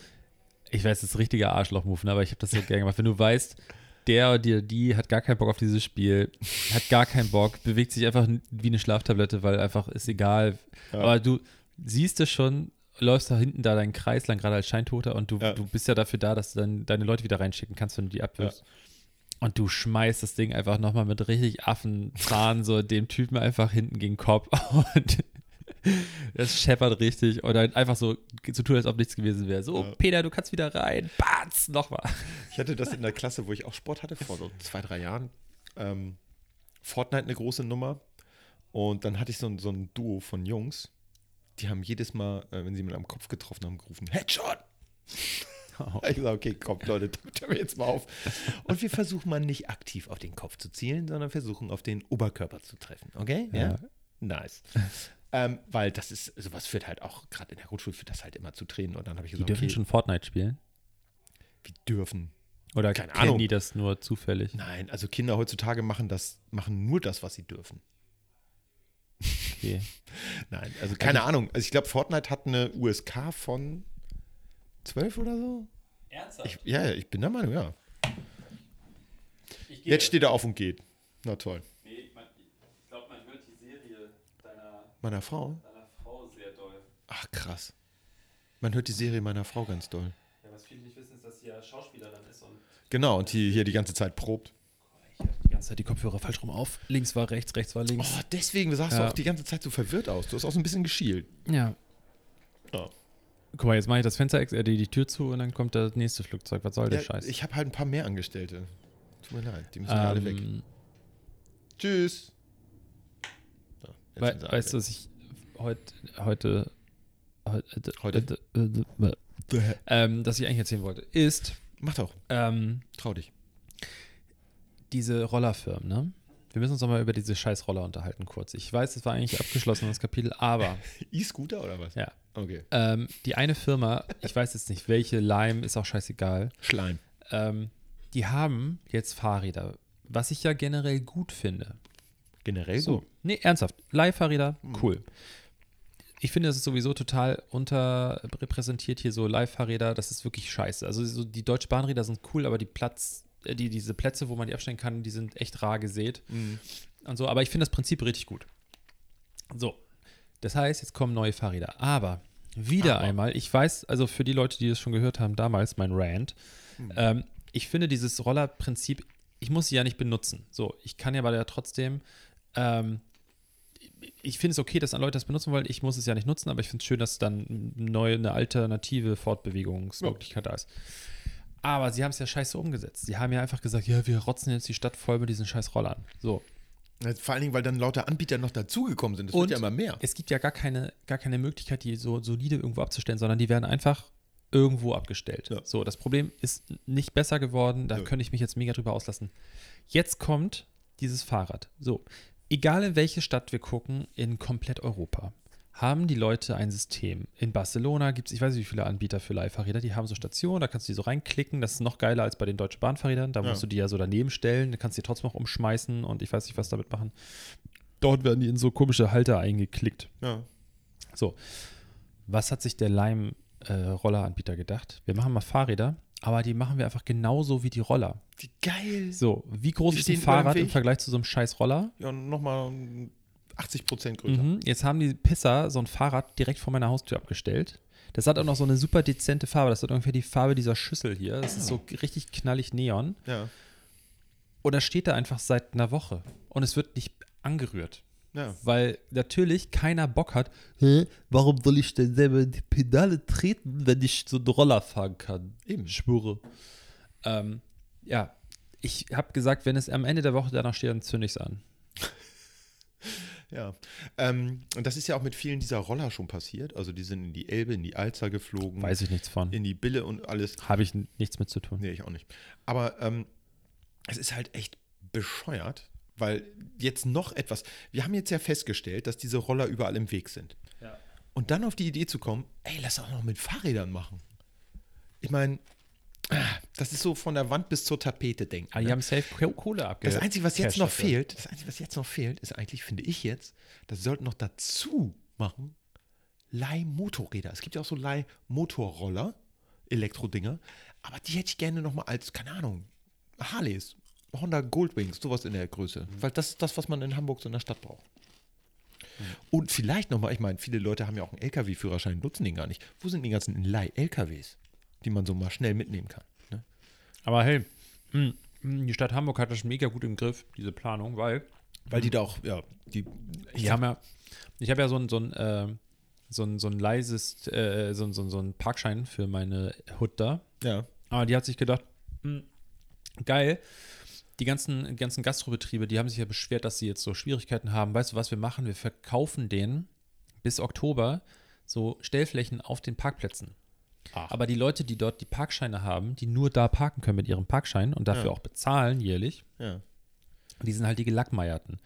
ich weiß, das ist richtiger Arschloch-Move, ne, aber ich habe das so gerne gemacht, wenn du weißt, der oder die hat gar keinen Bock auf dieses Spiel, hat gar keinen Bock, bewegt sich einfach wie eine Schlaftablette, weil einfach ist egal. Aber du siehst es schon, läufst da hinten da deinen Kreis lang, gerade als Scheintoter, und du, Ja. du bist ja dafür da, dass du dann deine Leute wieder reinschicken kannst, wenn du die abwirfst. Und du schmeißt das Ding einfach nochmal mit richtig Affenzahn so dem Typen einfach hinten gegen den Kopf [laughs] und das scheppert richtig und dann einfach so zu tun, als ob nichts gewesen wäre. So, Ja. Peter, du kannst wieder rein. Batz, nochmal. Ich hatte das in der Klasse, wo ich auch Sport hatte, vor so zwei, drei Jahren. Ähm, Fortnite eine große Nummer. Und dann hatte ich so ein, so ein Duo von Jungs, die haben jedes Mal, äh, wenn sie mir am Kopf getroffen haben, gerufen, Headshot! Ich gesagt, okay, kommt Leute, [laughs] hören wir jetzt mal auf. Und wir versuchen mal nicht aktiv auf den Kopf zu zielen, sondern versuchen auf den Oberkörper zu treffen. Okay? Ja. Nice. ähm, weil das ist, sowas führt halt auch, gerade in der Grundschule führt das halt immer zu Tränen. Und dann habe ich Die gesagt, dürfen okay, schon Fortnite spielen. wir dürfen. Oder Keine kennen Ahnung. die das nur zufällig? Nein, also Kinder heutzutage machen das, machen nur das, was sie dürfen. Okay. [laughs] Nein, also keine Ahnung. Also ich glaube, Fortnite hat eine USK von 12 oder so. Ernsthaft? Ich, ja, ich bin der Meinung, ja. Jetzt steht er auf und geht. Na toll. ich glaube, man hört die Serie deiner, Meiner Frau? deiner Frau sehr doll. Ach, krass. Man hört die Serie meiner Frau ganz doll. Ja, was viele nicht wissen, ist, dass sie ja Schauspielerin ist und Genau, und die hier die ganze Zeit probt. Ganze Zeit die Kopfhörer falsch rum auf. Links war rechts, rechts war links. Oh, deswegen sahst du Ja. auch die ganze Zeit so verwirrt aus. Du hast auch so ein bisschen geschielt. Ja. Ja. Guck mal, jetzt mache ich das Fenster, äh, die, die Tür zu und dann kommt das nächste Flugzeug. Was soll der Ja, Scheiß? ich habe halt ein paar mehr Angestellte. Tut mir leid, die müssen ja alle weg. ähm, Tschüss. So, alle weißt du, was ich heute, heute, heute, Heute? heute, äh, ähm, das ich eigentlich erzählen wollte, ist Mach doch, ähm, trau dich. Diese Rollerfirmen, ne? Wir müssen uns noch mal über diese scheiß Roller unterhalten kurz. Ich weiß, es war eigentlich abgeschlossen, das Kapitel, aber [laughs] E-Scooter oder was? ja. Okay. Ähm, die eine Firma, ich weiß jetzt nicht welche, Lime, ist auch scheißegal. Schleim. Ähm, die haben jetzt Fahrräder, was ich ja generell gut finde. Generell So. gut. Nee, ernsthaft. Leihfahrräder, cool. Ich finde, das ist sowieso total unterrepräsentiert hier so Leihfahrräder. Das ist wirklich scheiße. Also so die Deutsche Bahnräder sind cool, aber die Platz, die, diese Plätze, wo man die abstellen kann, die sind echt rar gesät. Mhm. Und so, aber ich finde das Prinzip richtig gut. So. Das heißt, jetzt kommen neue Fahrräder. Aber wieder Aber. einmal, ich weiß, also für die Leute, die das schon gehört haben, damals mein Rant, ähm, ich finde dieses Rollerprinzip, ich muss sie ja nicht benutzen. So, ich kann ja aber ja trotzdem, ähm, ich finde es okay, dass Leute das benutzen wollen. Ich muss es ja nicht nutzen, aber ich finde es schön, dass dann neu eine alternative Fortbewegungsmöglichkeit da ist. Aber sie haben es ja scheiße umgesetzt. Sie haben ja einfach gesagt, ja, wir rotzen jetzt die Stadt voll mit diesen scheiß Rollern. So. Ja, Vor allen Dingen, weil dann lauter Anbieter noch dazugekommen sind. Und wird ja immer mehr. Es gibt ja gar keine, gar keine Möglichkeit, die so solide irgendwo abzustellen, sondern die werden einfach irgendwo abgestellt. Ja. So, das Problem ist nicht besser geworden, da Nö. könnte ich mich jetzt mega drüber auslassen. Jetzt kommt dieses Fahrrad. So, egal in welche Stadt wir gucken, in komplett Europa, haben die Leute ein System. In Barcelona gibt es, ich weiß nicht, wie viele Anbieter für Leihfahrräder, die haben so Stationen, da kannst du die so reinklicken. Das ist noch geiler als bei den Deutschen Bahnfahrrädern. Da Ja. musst du die ja so daneben stellen, da kannst du die trotzdem noch umschmeißen und ich weiß nicht, was damit machen. Dort werden die in so komische Halter eingeklickt. Ja. So, was hat sich der Lime-Rolleranbieter gedacht? Wir machen mal Fahrräder, aber die machen wir einfach genauso wie die Roller. Wie geil. So, wie groß Die ist ein Fahrrad im. Vergleich zu so einem scheiß Roller? Ja, nochmal 80 Prozent größer. Mhm. Jetzt haben die Pisser so ein Fahrrad direkt vor meiner Haustür abgestellt. Das hat auch noch so eine super dezente Farbe. Das hat ungefähr die Farbe dieser Schüssel hier. Das ist so richtig knallig neon. Ja. Und das steht da einfach seit einer Woche. Und es wird nicht angerührt. Ja. Weil natürlich keiner Bock hat, Hä, warum soll ich denn selber in die Pedale treten, wenn ich so einen Roller fahren kann? Eben. Schwöre. Ähm, ja, ich habe gesagt, wenn es am Ende der Woche danach steht, dann zünde ich es an. Ja. Ähm, und das ist ja auch mit vielen dieser Roller schon passiert. Also die sind in die Elbe, in die Alzer geflogen, Weiß ich nichts von. in die Bille und alles. Habe ich nichts mit zu tun. Nee, ich auch nicht. Aber ähm, es ist halt echt bescheuert, weil jetzt noch etwas. Wir haben jetzt ja festgestellt, dass diese Roller überall im Weg sind. Ja. Und dann auf die Idee zu kommen, ey, lass auch noch mit Fahrrädern machen. Ich meine, das ist so von der Wand bis zur Tapete denken. Aber die ne? haben safe Ko- Kohle abge Das Einzige, was jetzt Cash noch dafür. fehlt, das Einzige, was jetzt noch fehlt, ist eigentlich, finde ich jetzt, das sollten noch dazu machen, Leihmotorräder. Es gibt ja auch so Leihmotorroller, Elektrodinger, aber die hätte ich gerne noch mal als, keine Ahnung, Harleys, Honda Goldwings, sowas in der Größe. Weil das ist das, was man in Hamburg so in der Stadt braucht. Und vielleicht nochmal, ich meine, viele Leute haben ja auch einen LKW-Führerschein, nutzen den gar nicht. Wo sind die ganzen Leih-LKWs, die man so mal schnell mitnehmen kann? Ne? Aber hey, mh, mh, die Stadt Hamburg hat das mega gut im Griff, diese Planung, weil Weil die da auch, ja, die, ich die haben ja, ich habe ja so ein, so ein, äh, so ein, so ein leises, äh, so, ein- so, ein- so ein Parkschein für meine Hood da. ja, Aber die hat sich gedacht, hm, geil, die ganzen, ganzen Gastrobetriebe, die haben sich ja beschwert, dass sie jetzt so Schwierigkeiten haben. Weißt du, was wir machen? Wir verkaufen denen bis Oktober so Stellflächen auf den Parkplätzen. Ach. Aber die Leute, die dort die Parkscheine haben, die nur da parken können mit ihrem Parkschein und dafür Ja. auch bezahlen jährlich, ja. die sind halt die Gelackmeierten.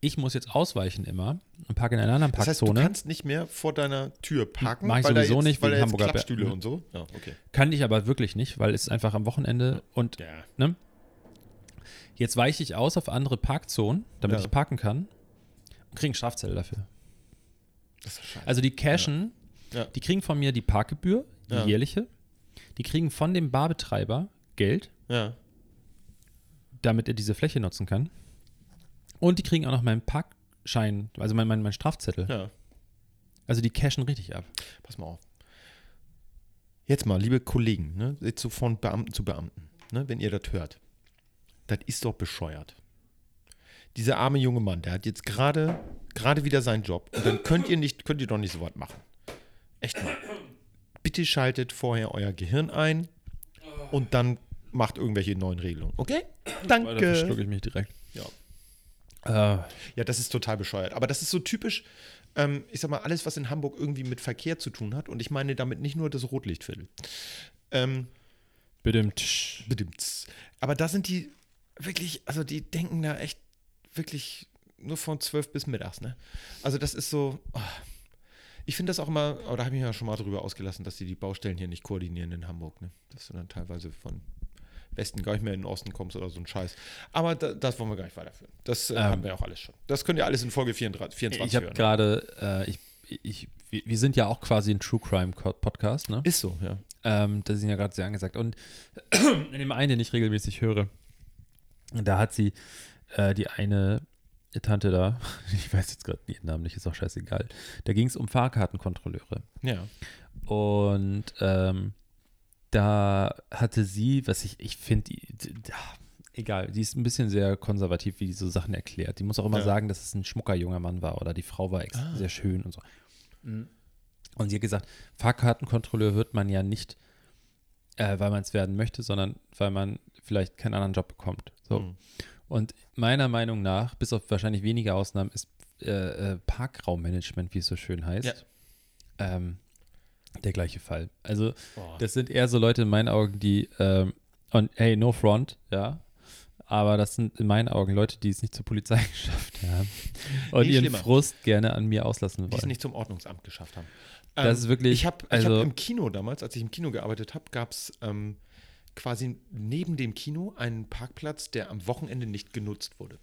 Ich muss jetzt ausweichen immer und parke in einer anderen Das heißt, du Parkzone. kannst nicht mehr vor deiner Tür parken, Mach ich weil sowieso jetzt, nicht, weil wegen Hamburger Klappstühle Mhm. und so. Ja, okay. Kann ich aber wirklich nicht, weil es ist einfach am Wochenende und ne? Jetzt weiche ich aus auf andere Parkzonen, damit ich parken kann und kriege einen Strafzettel dafür. Das ist scheiße. Also die cashen, die kriegen von mir die Parkgebühr, die Ja. jährliche. Die kriegen von dem Barbetreiber Geld, ja. damit er diese Fläche nutzen kann. Und die kriegen auch noch meinen Parkschein, also meinen mein, mein Strafzettel. ja. Also die cashen richtig ab. Pass mal auf. Jetzt mal, liebe Kollegen, ne, jetzt so von Beamten zu Beamten, ne, wenn ihr das hört, das ist doch bescheuert. Dieser arme junge Mann, der hat jetzt gerade gerade wieder seinen Job und dann könnt ihr nicht, könnt ihr doch nicht so was machen. Echt mal. Bitte schaltet vorher euer Gehirn ein und dann macht irgendwelche neuen Regelungen. Okay? Danke. schlucke ich mich direkt. Ja. Äh, Ja, das ist total bescheuert. Aber das ist so typisch, ähm, ich sag mal, alles, was in Hamburg irgendwie mit Verkehr zu tun hat. Und ich meine damit nicht nur das Rotlichtviertel. Ähm, bedimmt. bedimmt. Aber da sind die wirklich, also die denken da echt wirklich nur von 12 bis mittags, ne? Also das ist so, oh. Ich finde das auch immer, aber da habe ich mich ja schon mal drüber ausgelassen, dass die die Baustellen hier nicht koordinieren in Hamburg, ne? Dass du dann teilweise von Westen gar nicht mehr in den Osten kommst oder so ein Scheiß. Aber da, das wollen wir gar nicht weiterführen. Das äh, Ähm, haben wir auch alles schon. Das könnt ihr alles in Folge 24, 24 Ich habe hören. gerade, äh, ich, ich, wir wir sind ja auch quasi ein True Crime Podcast, ne? Ist so, ja. Ähm, das ist ja gerade sehr angesagt. Und [clears throat] in dem einen, den ich regelmäßig höre, da hat sie äh, die eine Tante da, [laughs] ich weiß jetzt gerade ihren Namen nicht, ist auch scheißegal. Da ging es um Fahrkartenkontrolleure. Ja. Und ähm, da hatte sie, was ich, ich finde, egal, die ist ein bisschen sehr konservativ, wie die so Sachen erklärt. Die muss auch immer Ja. sagen, dass es ein schmucker junger Mann war oder die Frau war Ah. sehr schön und so. Und sie hat gesagt, Fahrkartenkontrolleur wird man ja nicht, äh, weil man es werden möchte, sondern weil man vielleicht keinen anderen Job bekommt. So. Mhm. Und meiner Meinung nach, bis auf wahrscheinlich wenige Ausnahmen, ist äh, äh, Parkraummanagement, wie es so schön heißt, Ja. ähm, der gleiche Fall. Also Boah. das sind eher so Leute in meinen Augen, die, ähm, und hey, no front, ja, aber das sind in meinen Augen Leute, die es nicht zur Polizei [laughs] geschafft haben und Nee, ihren schlimmer. Frust gerne an mir auslassen die es wollen. nicht zum Ordnungsamt geschafft haben. Das ist wirklich- Ich habe also- hab im Kino damals, als ich im Kino gearbeitet habe, gab es ähm, quasi neben dem Kino einen Parkplatz, der am Wochenende nicht genutzt wurde.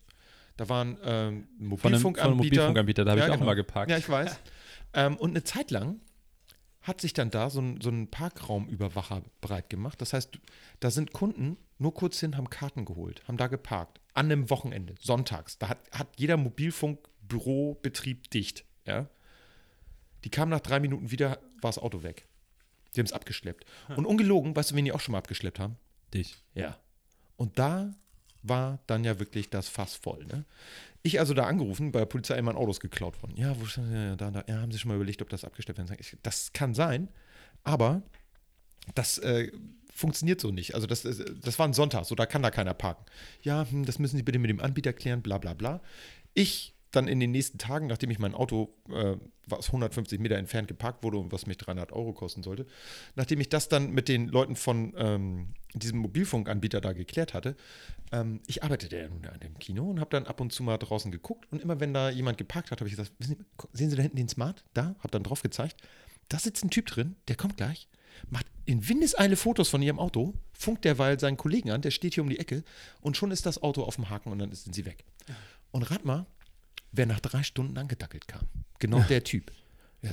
Da waren ähm, Von einem, von einem Mobilfunkanbieter. Mobilfunkanbieter, da habe Ja, ich auch genau. mal geparkt. Ja, ich weiß. ähm, und eine Zeit lang hat sich dann da so ein, so ein Parkraumüberwacher breit gemacht. Das heißt, da sind Kunden nur kurz hin, haben Karten geholt, haben da geparkt. An einem Wochenende, sonntags. Da hat, hat jeder Mobilfunkbürobetrieb dicht. Ja? Die kamen nach drei Minuten wieder, war das Auto weg. Die haben es abgeschleppt. Und ungelogen, weißt du, wen die auch schon mal abgeschleppt haben? Dich. Ja. Und da war dann ja wirklich das Fass voll. Ne? Ich also da angerufen, bei der Polizei mein Auto ist geklaut worden. Ja, wo ja, da, da. Ja, haben Sie schon mal überlegt, ob das abgeschleppt werden? Ich, Das kann sein, aber das äh, funktioniert so nicht. Also das, ist- das war ein Sonntag, so da kann da keiner parken. Ja, hm, das müssen Sie bitte mit dem Anbieter klären, bla bla bla. Ich dann in den nächsten Tagen, nachdem ich mein Auto, äh, was 150 Meter entfernt geparkt wurde und was mich 300 Euro kosten sollte, nachdem ich das dann mit den Leuten von ähm, diesem Mobilfunkanbieter da geklärt hatte, ähm, ich arbeitete ja nun an dem Kino und habe dann ab und zu mal draußen geguckt und immer wenn da jemand geparkt hat, habe ich gesagt, Sie, sehen Sie da hinten den Smart? Da, habe dann drauf gezeigt, da sitzt ein Typ drin, der kommt gleich, macht in Windeseile Fotos von Ihrem Auto, funkt derweil seinen Kollegen an, der steht hier um die Ecke und schon ist das Auto auf dem Haken und dann sind sie weg. Und rat mal, wer nach drei Stunden angedackelt kam. Genau der Typ. Ja.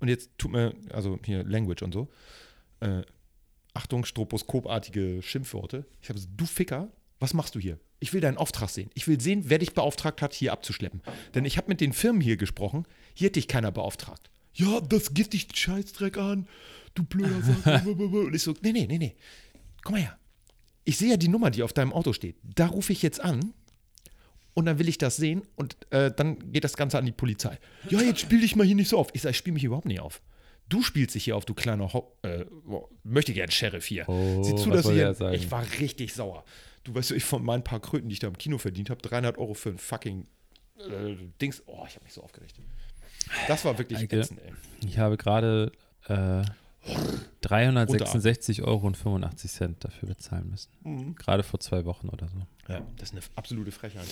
Und jetzt tut mir, also hier Language und so. Äh, Achtung, stroboskopartige Schimpfworte. Ich habe gesagt, du Ficker, was machst du hier? Ich will deinen Auftrag sehen. Ich will sehen, wer dich beauftragt hat, hier abzuschleppen. Denn ich habe mit den Firmen hier gesprochen, hier hat dich keiner beauftragt. Ja, das geht dich Scheißdreck an, du blöder Sack. [laughs] Und ich so, nee, nee, nee, nee. Komm mal her. Ich sehe ja die Nummer, die auf deinem Auto steht. Da rufe ich jetzt an und dann will ich das sehen und äh, dann geht das Ganze an die Polizei. Ja, jetzt spiel dich mal hier nicht so auf. Ich sage, ich spiele mich überhaupt nicht auf. Du spielst dich hier auf, du kleiner Ho äh, oh, möchte gern Sheriff hier. Oh, Sieh zu, dass ich, sagen? ich war richtig sauer. Du weißt, ich von meinen paar Kröten, die ich da im Kino verdient habe, 300 Euro für ein fucking äh, Dings. Oh, ich habe mich so aufgeregt. Das war wirklich Eike. ätzend, ey. Ich habe gerade äh, 366,85 Euro dafür bezahlen müssen. Mhm. Gerade vor zwei Wochen oder so. Ja, das ist eine absolute Frechheit.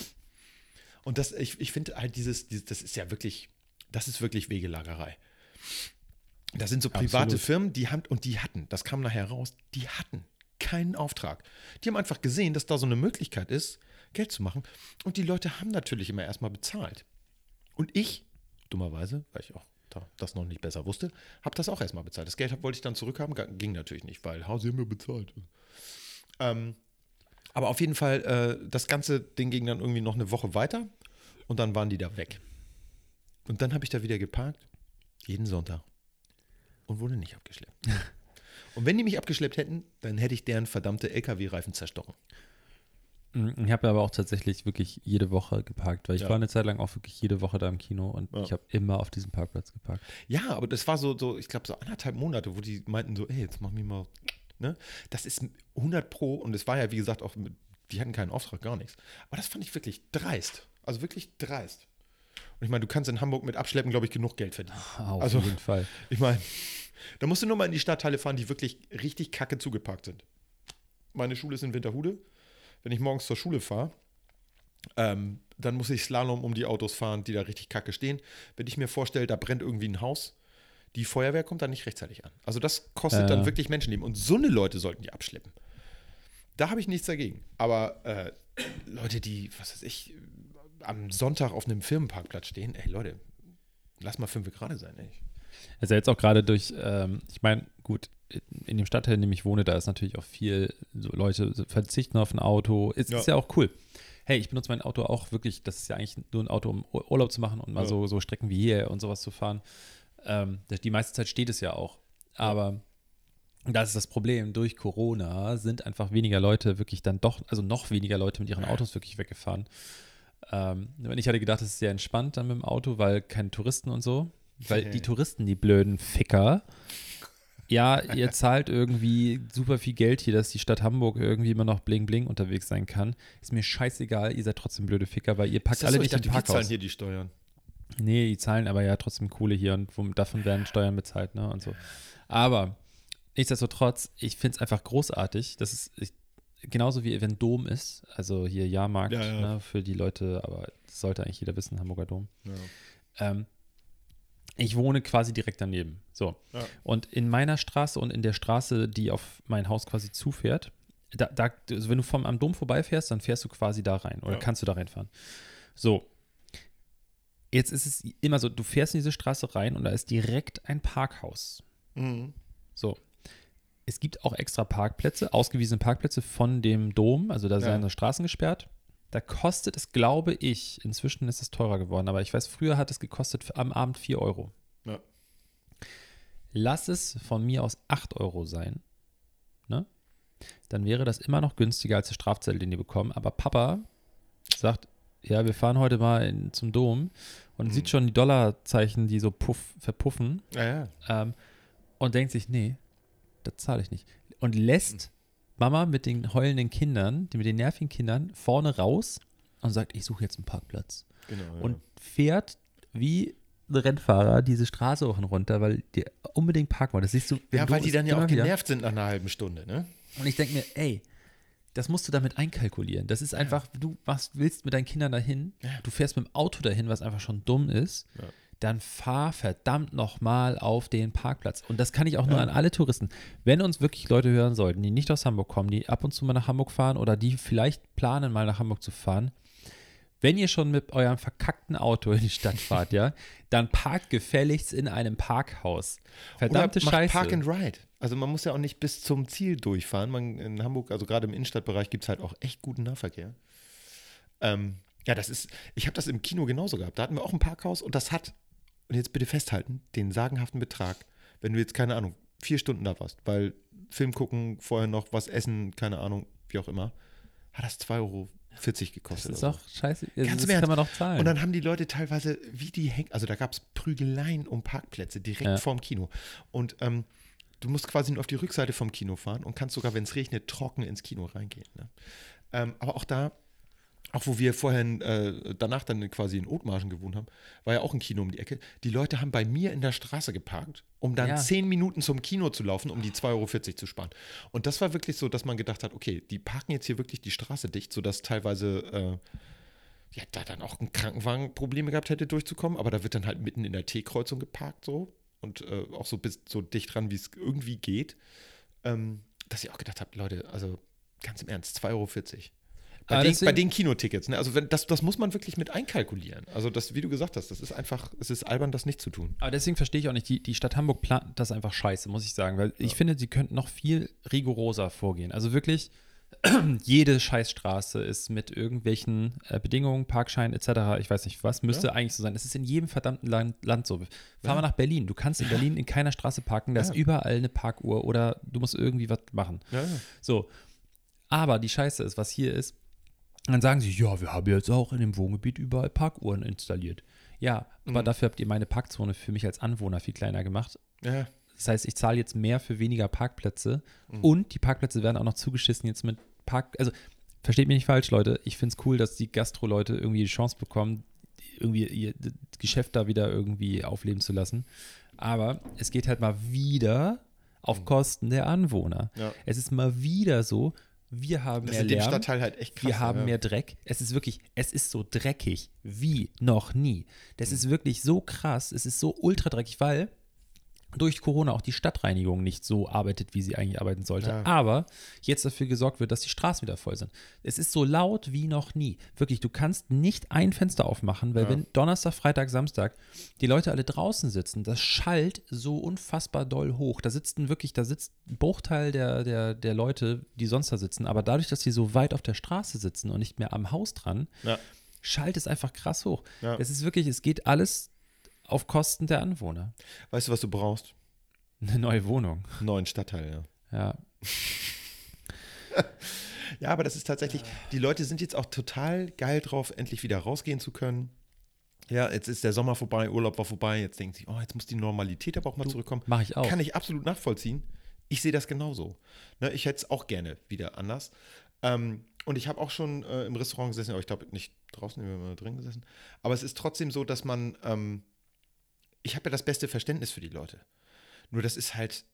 Und das, ich, ich finde halt dieses, dieses, das ist ja wirklich, das ist wirklich Wegelagerei. Das sind so private Absolut. Firmen, die haben, und die hatten, das kam nachher raus, die hatten keinen Auftrag. Die haben einfach gesehen, dass da so eine Möglichkeit ist, Geld zu machen. Und die Leute haben natürlich immer erstmal bezahlt. Und ich, dummerweise, weil ich auch da, das noch nicht besser wusste, habe das auch erstmal bezahlt. Das Geld wollte ich dann zurückhaben, ging natürlich nicht, weil, ha, sie haben mir bezahlt. Ähm, aber auf jeden Fall, äh, das ganze Ding ging dann irgendwie noch eine Woche weiter und dann waren die da weg. Und dann habe ich da wieder geparkt, jeden Sonntag. Und wurde nicht abgeschleppt. [laughs] und wenn die mich abgeschleppt hätten, dann hätte ich deren verdammte LKW-Reifen zerstochen. Mhm, Ich habe aber auch tatsächlich wirklich jede Woche geparkt, weil ich Ja. war eine Zeit lang auch wirklich jede Woche da im Kino und Ja. ich habe immer auf diesem Parkplatz geparkt. Ja, aber das war so, so ich glaube, so anderthalb Monate, wo die meinten so, ey, jetzt mach mich mal, ne? Das ist 100 pro und es war ja, wie gesagt, auch, mit, die hatten keinen Auftrag, gar nichts. Aber das fand ich wirklich dreist. Also wirklich dreist. Und ich meine, du kannst in Hamburg mit Abschleppen, glaube ich, genug Geld verdienen. Auf Also- jeden Fall. [laughs] Ich meine, da musst du nur mal in die Stadtteile fahren, die wirklich richtig kacke zugeparkt sind. Meine Schule ist in Winterhude. Wenn ich morgens zur Schule fahre, ähm, dann muss ich Slalom um die Autos fahren, die da richtig kacke stehen. Wenn ich mir vorstelle, da brennt irgendwie ein Haus, die Feuerwehr kommt dann nicht rechtzeitig an. Also das kostet Ja. dann wirklich Menschenleben. Und so eine Leute sollten die abschleppen. Da habe ich nichts dagegen. Aber äh, Leute, die, was weiß ich, am Sonntag auf einem Firmenparkplatz stehen, ey Leute, lass mal fünf gerade sein, ey. Also jetzt auch gerade durch, ähm, ich meine, gut, in dem Stadtteil, in dem ich wohne, da ist natürlich auch viel, so Leute verzichten auf ein Auto. Es Ja. ist ja auch cool. Hey, ich benutze mein Auto auch wirklich, das ist ja eigentlich nur ein Auto, um Ur- Urlaub zu machen und mal Ja. so, so Strecken wie hier und sowas zu fahren. Ähm, die meiste Zeit steht es ja auch. Aber das ist das Problem. Durch Corona sind einfach weniger Leute wirklich dann doch, also noch weniger Leute mit ihren Autos wirklich weggefahren. Ähm, ich hatte gedacht, es ist sehr entspannt dann mit dem Auto, weil keine Touristen und so. Weil die Touristen, die blöden Ficker, ja, ihr [laughs] zahlt irgendwie super viel Geld hier, dass die Stadt Hamburg irgendwie immer noch bling bling unterwegs sein kann. Ist mir scheißegal, ihr seid trotzdem blöde Ficker, weil ihr packt alle so? nicht ich dachte, im wir zahlen Parkhaus. hier die Steuern. Nee, die zahlen aber ja trotzdem Kohle hier und wo, davon werden Steuern bezahlt, ne? Und so. Aber nichtsdestotrotz, ich finde es einfach großartig. Das ist ich, genauso wie wenn Dom ist, also hier Jahrmarkt, Ja, ja. Ne, für die Leute, aber das sollte eigentlich jeder wissen, Hamburger Dom. Ja. Ähm, ich wohne quasi direkt daneben. So. Und in meiner Straße und in der Straße, die auf mein Haus quasi zufährt, da, da, also wenn du vom am Dom vorbeifährst, dann fährst du quasi da rein oder kannst du da reinfahren. So. Jetzt ist es immer so, du fährst in diese Straße rein und da ist direkt ein Parkhaus. Mhm. So. Es gibt auch extra Parkplätze, ausgewiesene Parkplätze von dem Dom, also da Ja. sind Straßen gesperrt. Da kostet es, glaube ich, inzwischen ist es teurer geworden, aber ich weiß, früher hat es gekostet am Abend 4 Euro. Ja. Lass es von mir aus 8 Euro sein, ne? Dann wäre das immer noch günstiger als der Strafzettel, den die bekommen. Aber Papa sagt, ja, wir fahren heute mal in, zum Dom und Mhm. sieht schon die Dollarzeichen, die so puff, verpuffen Ja, ja. ähm, und denkt sich, nee, das zahle ich nicht. Und lässt Mama mit den heulenden Kindern, die- mit den nervigen Kindern, vorne raus und sagt, ich suche jetzt einen Parkplatz. Genau. Ja. Und fährt wie ein Rennfahrer diese Straße und runter, weil die unbedingt parken wollen. Das siehst du. ja, weil die dann ja auch wieder- genervt sind nach einer halben Stunde, ne? Und ich denke mir, ey, das musst du damit einkalkulieren. Das ist einfach, du machst, willst mit deinen Kindern dahin, du fährst mit dem Auto dahin, was einfach schon dumm ist, Ja. dann fahr verdammt nochmal auf den Parkplatz. Und das kann ich auch nur Ja. an alle Touristen. Wenn uns wirklich Leute hören sollten, die nicht aus Hamburg kommen, die ab und zu mal nach Hamburg fahren oder die vielleicht planen, mal nach Hamburg zu fahren, wenn ihr schon mit eurem verkackten Auto in die Stadt fahrt, ja, [laughs] dann parkt gefälligst in einem Parkhaus. Verdammte Oder macht Scheiße. Park and Ride. Also man muss ja auch nicht bis zum Ziel durchfahren. Man, in Hamburg, also gerade im Innenstadtbereich, gibt es halt auch echt guten Nahverkehr. Ähm, ja, das ist, ich habe das im Kino genauso gehabt. Da hatten wir auch ein Parkhaus und das hat, und jetzt bitte festhalten, den sagenhaften Betrag, wenn du jetzt, keine Ahnung, vier Stunden da warst, weil Film gucken, vorher noch was essen, keine Ahnung, wie auch immer, hat das 2,40 Euro gekostet. Das ist doch scheiße. Ganz das kann man doch zahlen. und dann haben die Leute teilweise, wie die hängen, also da gab es Prügeleien um Parkplätze direkt Ja. vorm Kino. Und ähm, du musst quasi nur auf die Rückseite vom Kino fahren und kannst sogar, wenn es regnet, trocken ins Kino reingehen. Ne? Ähm, aber auch da, auch wo wir vorhin äh, danach dann quasi in Othmarschen gewohnt haben, war ja auch ein Kino um die Ecke. Die Leute haben bei mir in der Straße geparkt, um dann Ja. zehn Minuten zum Kino zu laufen, um die 2,40 Euro zu sparen. Und das war wirklich so, dass man gedacht hat, okay, die parken jetzt hier wirklich die Straße dicht, sodass teilweise äh, ja, da dann auch ein Krankenwagen Probleme gehabt hätte, durchzukommen, aber da wird dann halt mitten in der T-Kreuzung geparkt so und äh, auch so bis so dicht dran, wie es irgendwie geht, ähm, dass ich auch gedacht habe, Leute, also ganz im Ernst, 2,40 Euro. Bei, Aber den, bei den Kinotickets, ne? Also wenn, das, das muss man wirklich mit einkalkulieren. Also das, wie du gesagt hast, das ist einfach, es ist albern, das nicht zu tun. Aber deswegen verstehe ich auch nicht, die, die Stadt Hamburg plant das einfach scheiße, muss ich sagen, weil ich finde, sie könnten noch viel rigoroser vorgehen. Also wirklich, [clears throat] jede Scheißstraße ist mit irgendwelchen äh, Bedingungen, Parkschein etc., ich weiß nicht was, müsste eigentlich so sein. Es ist in jedem verdammten Land, Land so. Fahr mal nach Berlin. Du kannst in Berlin in keiner Straße parken, da ist Ja. überall eine Parkuhr oder du musst irgendwie was machen. Ja, ja. So. Aber die Scheiße ist, was hier ist, dann sagen sie, ja, wir haben jetzt auch in dem Wohngebiet überall Parkuhren installiert. Ja, aber Mhm. dafür habt ihr meine Parkzone für mich als Anwohner viel kleiner gemacht. ja. Das heißt, ich zahle jetzt mehr für weniger Parkplätze Mhm. und die Parkplätze werden auch noch zugeschissen jetzt mit Park. Also, versteht mich nicht falsch, Leute. Ich finde es cool, dass die Gastro-Leute irgendwie die Chance bekommen, irgendwie ihr Geschäft da wieder irgendwie aufleben zu lassen. Aber es geht halt mal wieder auf Kosten der Anwohner. Mhm. Ja. Es ist mal wieder so, wir haben Das mehr ist in dem Lärm. Stadtteil halt echt krass. Wir haben ja. mehr Dreck. Es ist wirklich, es ist so dreckig wie noch nie. Das Mhm. ist wirklich so krass. Es ist so ultra dreckig, weil durch Corona auch die Stadtreinigung nicht so arbeitet, wie sie eigentlich arbeiten sollte. Ja. Aber jetzt dafür gesorgt wird, dass die Straßen wieder voll sind. Es ist so laut wie noch nie. Wirklich, du kannst nicht ein Fenster aufmachen, weil Ja. wenn Donnerstag, Freitag, Samstag die Leute alle draußen sitzen, das schallt so unfassbar doll hoch. Da sitzen wirklich, da sitzt ein Bruchteil der, der, der Leute, die sonst da sitzen. Aber dadurch, dass sie so weit auf der Straße sitzen und nicht mehr am Haus dran, Ja. schallt es einfach krass hoch. Es ist wirklich, es geht alles auf Kosten der Anwohner. Weißt du, was du brauchst? Eine neue Wohnung. Einen neuen Stadtteil, ja. Ja. [laughs] Ja, aber das ist tatsächlich, die Leute sind jetzt auch total geil drauf, endlich wieder rausgehen zu können. Ja, jetzt ist der Sommer vorbei, Urlaub war vorbei, jetzt denken sie, oh, jetzt muss die Normalität aber auch mal zurückkommen. Mach ich auch. Kann ich absolut nachvollziehen. Ich sehe das genauso. Ne, ich hätte es auch gerne wieder anders. Ähm, und ich habe auch schon äh, im Restaurant gesessen, aber ich glaube nicht draußen, wir haben immer drin gesessen. Aber es ist trotzdem so, dass man, ähm, ich habe ja das beste Verständnis für die Leute. Nur das ist halt,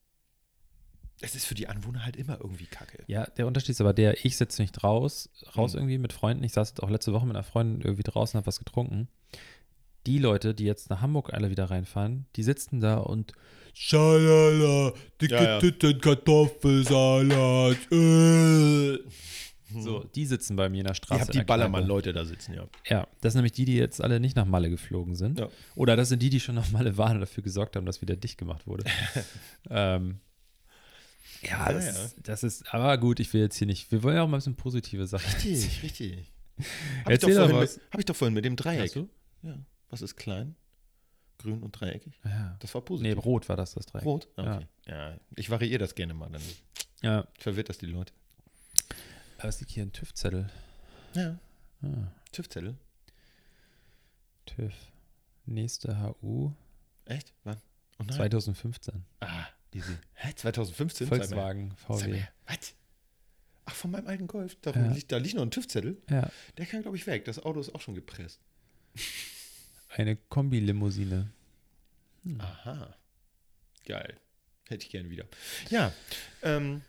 es ist für die Anwohner halt immer irgendwie kacke. Ja, der Unterschied ist aber der, ich sitze nicht raus, raus Mhm. irgendwie mit Freunden. Ich saß auch letzte Woche mit einer Freundin irgendwie draußen, habe was getrunken. Die Leute, die jetzt nach Hamburg alle wieder reinfahren, die sitzen da und Schalala, dicke Ja, ja. Titten, Kartoffelsalat. Äh. So, die sitzen bei mir in der Straße. Ich habe in die. Ballermann-Leute da sitzen, ja. Ja, das sind nämlich die, die jetzt alle nicht nach Malle geflogen sind. Ja. Oder das sind die, die schon nach Malle waren und dafür gesorgt haben, dass wieder dicht gemacht wurde. [laughs] ähm, ja, Ja, das, ja. Ist, das ist, aber gut, ich will jetzt hier nicht, wir wollen ja auch mal ein bisschen positive Sachen. Richtig, [laughs] richtig. Habe ich, doch vorhin mit- hab ich doch vorhin mit dem Dreieck. Hast du? Ja. Was ist klein? Grün und dreieckig? Ja. Das war Nee, positiv. rot war das, das Dreieck. Rot? Okay. Ja. Ich variiere das gerne mal, dann Ja. verwirrt das die Leute. Aber es liegt hier ein TÜV-Zettel. Ja. Ah, TÜV-Zettel. TÜV. Nächste HU Echt? Wann? Oh nein. 2015. Ah, easy. Hä? 2015? Sag mal. Volkswagen, VW. Was? Ach, von meinem alten Golf. Da, Ja. liegt, da liegt noch ein TÜV-Zettel. Ja, Der kann, glaube ich, weg. Das Auto ist auch schon gepresst. eine Kombilimousine. Aha. Geil. Hätte ich gerne wieder. Ja. Ähm,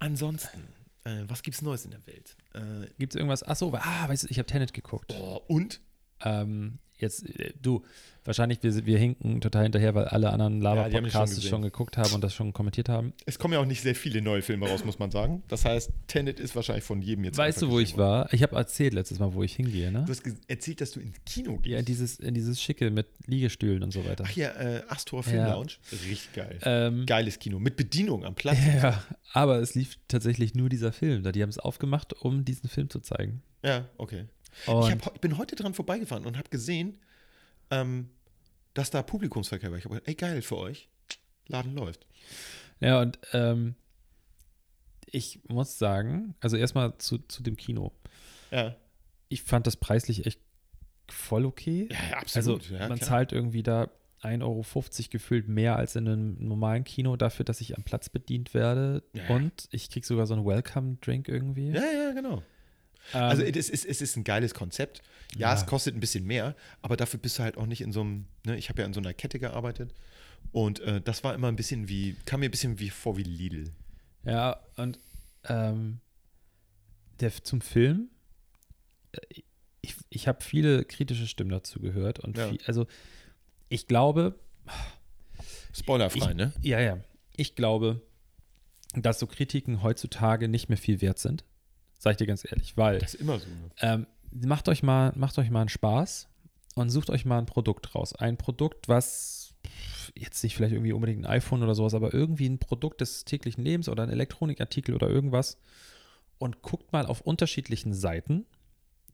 ansonsten, äh, was gibt's Neues in der Welt? Äh, Gibt es irgendwas? Achso, ah, weißt du, ich habe Tenet geguckt. oh, und? Ähm, jetzt, äh, du, wahrscheinlich, wir, wir hinken total hinterher, weil alle anderen haben ihn schon schon geguckt haben und das schon kommentiert haben. Es kommen ja auch nicht sehr viele neue Filme raus, muss man sagen. Das heißt, Tenet ist wahrscheinlich von jedem jetzt. Weißt du, wo ich worden. war? Ich habe erzählt letztes Mal, wo ich hingehe, ne? Du hast erzählt, dass du ins Kino gehst. Ja, in dieses, in dieses Schicke mit Liegestühlen und so weiter. Ach ja, äh, Astor Film Ja. Lounge. Richtig geil. Ähm, Geiles Kino. Mit Bedienung am Platz. [laughs] ja, aber es lief tatsächlich nur dieser Film da. Die haben es aufgemacht, um diesen Film zu zeigen. Ja, okay. Und Ich, hab, ich bin heute dran vorbeigefahren und habe gesehen, ähm, dass da Publikumsverkehr war. Ich habe gedacht, ey, geil für euch. Laden läuft. Ja, und ähm, ich muss sagen, also erstmal zu, zu dem Kino. Ja, Ich fand das preislich echt voll okay. ja, ja also absolut. ja, man klar. zahlt irgendwie da 1,50 Euro gefühlt mehr als in einem normalen Kino dafür, dass ich am Platz bedient werde. Ja. Und ich krieg sogar so einen Welcome-Drink irgendwie. Ja, ja, genau. Ähm, Also es ist, es ist ein geiles Konzept. Ja, Ja. es kostet ein bisschen mehr, aber dafür bist du halt auch nicht in so einem, ne, ich habe ja in so einer Kette gearbeitet und äh, das war immer ein bisschen wie, kam mir ein bisschen wie vor wie Lidl. Ja, und ähm, der, zum Film, äh, ich, ich habe viele kritische Stimmen dazu gehört. Und Ja. viel, also ich glaube, Spoilerfrei, ich, ne? Ja, ja. Ich glaube, dass so Kritiken heutzutage nicht mehr viel wert sind. Sag ich dir ganz ehrlich, weil Das ist immer so. Ne? ähm, macht euch mal, macht euch mal einen Spaß und sucht euch mal ein Produkt raus. Ein Produkt, was jetzt nicht vielleicht irgendwie unbedingt ein iPhone oder sowas, aber irgendwie ein Produkt des täglichen Lebens oder ein Elektronikartikel oder irgendwas und guckt mal auf unterschiedlichen Seiten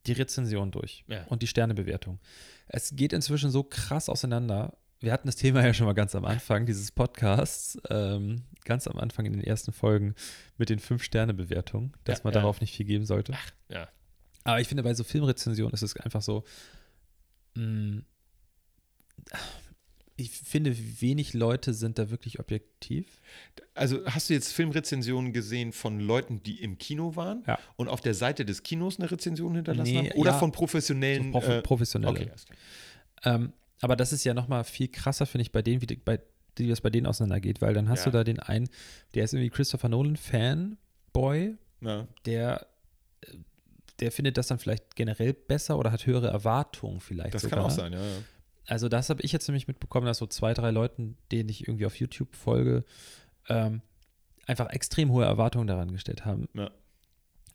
die Rezension durch Ja. und die Sternebewertung. Es geht inzwischen so krass auseinander. Wir hatten das Thema ja schon mal ganz am Anfang dieses Podcasts, ähm, ganz am Anfang in den ersten Folgen mit den Fünf-Sterne-Bewertungen, dass Ja, man ja. darauf nicht viel geben sollte. Ja. Aber ich finde, bei so Filmrezensionen ist es einfach so, mh, ich finde, wenig Leute sind da wirklich objektiv. Also hast du jetzt Filmrezensionen gesehen von Leuten, die im Kino waren Ja. und auf der Seite des Kinos eine Rezension hinterlassen Nee, haben? Oder von professionellen? So prof äh, professionelle. okay. Ähm, aber das ist ja nochmal viel krasser, finde ich, bei denen, wie, die- bei, wie das bei denen auseinandergeht, weil dann hast Ja. du da den einen, der ist irgendwie Christopher Nolan Fanboy, Ja. der, äh, der findet das dann vielleicht generell besser oder hat höhere Erwartungen vielleicht Das sogar. kann auch sein, ja. ja. Also das habe ich jetzt nämlich mitbekommen, dass so zwei, drei Leuten, denen ich irgendwie auf YouTube folge, ähm, einfach extrem hohe Erwartungen daran gestellt haben. Ja.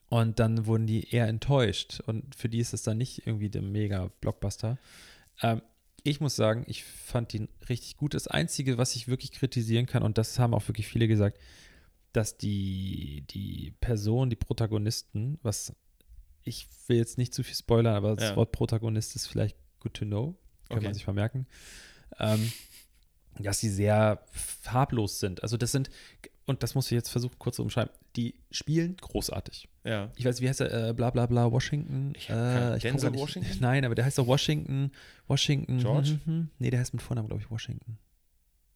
Und dann wurden die eher enttäuscht. Und für die ist es dann nicht irgendwie der mega Blockbuster. Ähm, ich muss sagen, ich fand ihn richtig gut. Das Einzige, was ich wirklich kritisieren kann, und das haben auch wirklich viele gesagt, dass die, die Person, die Protagonisten, was ich will jetzt nicht zu viel spoilern, aber das Ja. Wort Protagonist ist vielleicht good to know, kann Okay. man sich vermerken, ähm, dass sie sehr farblos sind. Also das sind, und das muss ich jetzt versuchen kurz zu umschreiben, die spielen großartig. Ja. Ich weiß, wie heißt er? Äh, bla bla bla, Washington. Ich äh, ich Denzel nicht- Washington? Nein, aber der heißt doch Washington. Washington. George? hm, hm, hm. Nee, der heißt mit Vornamen, glaube ich, Washington.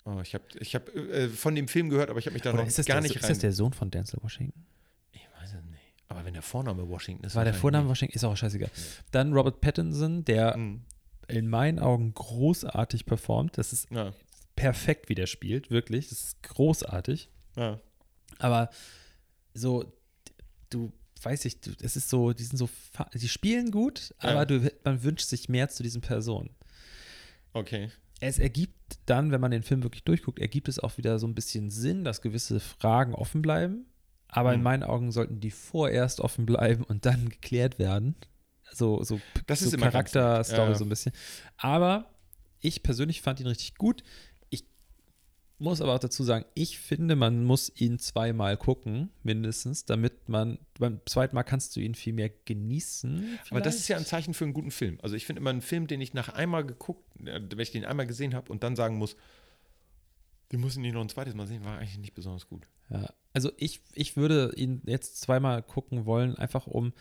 Oh, ich habe ich hab, äh, von dem Film gehört, aber ich habe mich da Oder noch ist gar der, nicht ist rein. das der Sohn von Denzel Washington? ich weiß es nicht. Aber wenn der Vorname Washington ist. War der Vorname nicht. Washington? Ist auch scheißegal. Dann Robert Pattinson, der Mhm. in meinen Augen großartig performt. Das ist Ja, perfekt, wie der spielt, wirklich. Das ist großartig. ja. Aber so, du weiß ich, es ist so, die sind so, die spielen gut, Ja. aber du, man wünscht sich mehr zu diesen Personen. Okay. Es ergibt dann, wenn man den Film wirklich durchguckt, ergibt es auch wieder so ein bisschen Sinn, dass gewisse Fragen offen bleiben. Aber in Mhm. meinen Augen sollten die vorerst offen bleiben und dann geklärt werden. So, so, Das so. Charakterstory Ja. so ein bisschen. Aber ich persönlich fand ihn richtig gut. Ich muss aber auch dazu sagen, ich finde, man muss ihn zweimal gucken, mindestens, damit man, beim zweiten Mal kannst du ihn viel mehr genießen. Aber das ist ja ein vielleicht. Zeichen für einen guten Film. Also ich finde immer einen Film, den ich nach einmal geguckt, äh, wenn ich den einmal gesehen habe und dann sagen muss, den muss ich nicht noch ein zweites Mal sehen, war eigentlich nicht besonders gut. Ja, also ich, ich würde ihn jetzt zweimal gucken wollen, einfach um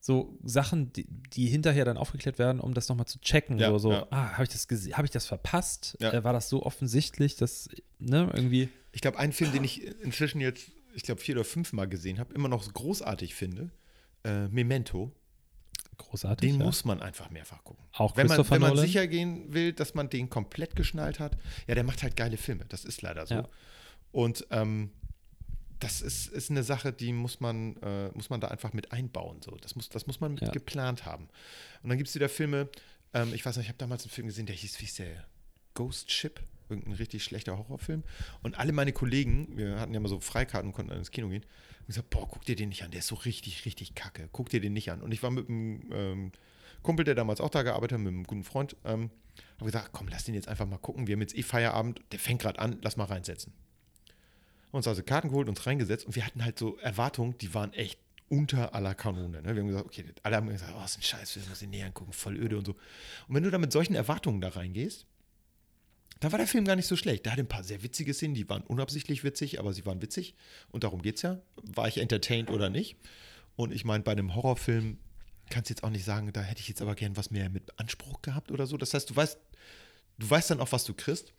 so Sachen, die, die hinterher dann aufgeklärt werden, um das nochmal zu checken. Ja, so, so ja. ah, habe ich das gesehen, habe ich das verpasst? Ja. Äh, war das so offensichtlich, dass, ne, irgendwie. Ich glaube, ein Film, den ich inzwischen jetzt, ich glaube, vier oder fünf Mal gesehen habe, immer noch großartig finde, äh, Memento, Großartig. den ja. muss man einfach mehrfach gucken. Auch Wenn man, wenn man Nolan. sicher gehen will, dass man den komplett geschnallt hat, ja, der macht halt geile Filme. Das ist leider so. Ja. Und ähm, das ist, ist eine Sache, die muss man, äh, muss man da einfach mit einbauen. So. Das, muss, das muss man mit Ja. geplant haben. Und dann gibt es wieder Filme, Ähm, ich weiß noch, ich habe damals einen Film gesehen, der hieß, wie der? Ghost Ship. Irgendein richtig schlechter Horrorfilm. Und alle meine Kollegen, wir hatten ja mal so Freikarten und konnten dann ins Kino gehen, haben gesagt, boah, guck dir den nicht an, der ist so richtig, richtig kacke. Guck dir den nicht an. Und ich war mit einem ähm, Kumpel, der damals auch da gearbeitet hat, mit einem guten Freund, ähm, habe gesagt, komm, lass den jetzt einfach mal gucken. Wir haben jetzt eh Feierabend, der fängt gerade an, lass mal reinsetzen. Uns also Karten geholt, uns reingesetzt und wir hatten halt so Erwartungen, die waren echt unter aller Kanone. Ne? Wir haben gesagt, okay, alle haben gesagt, oh, ist ein Scheiß, wir müssen den näher angucken, voll öde und so. Und wenn du da mit solchen Erwartungen da reingehst, da war der Film gar nicht so schlecht. Der hat ein paar sehr witzige Szenen, die waren unabsichtlich witzig, aber sie waren witzig. Und darum geht es ja. War ich entertained oder nicht? Und ich meine, bei einem Horrorfilm kannst du jetzt auch nicht sagen, da hätte ich jetzt aber gern was mehr mit Anspruch gehabt oder so. Das heißt, du weißt, du weißt dann auch, was du kriegst.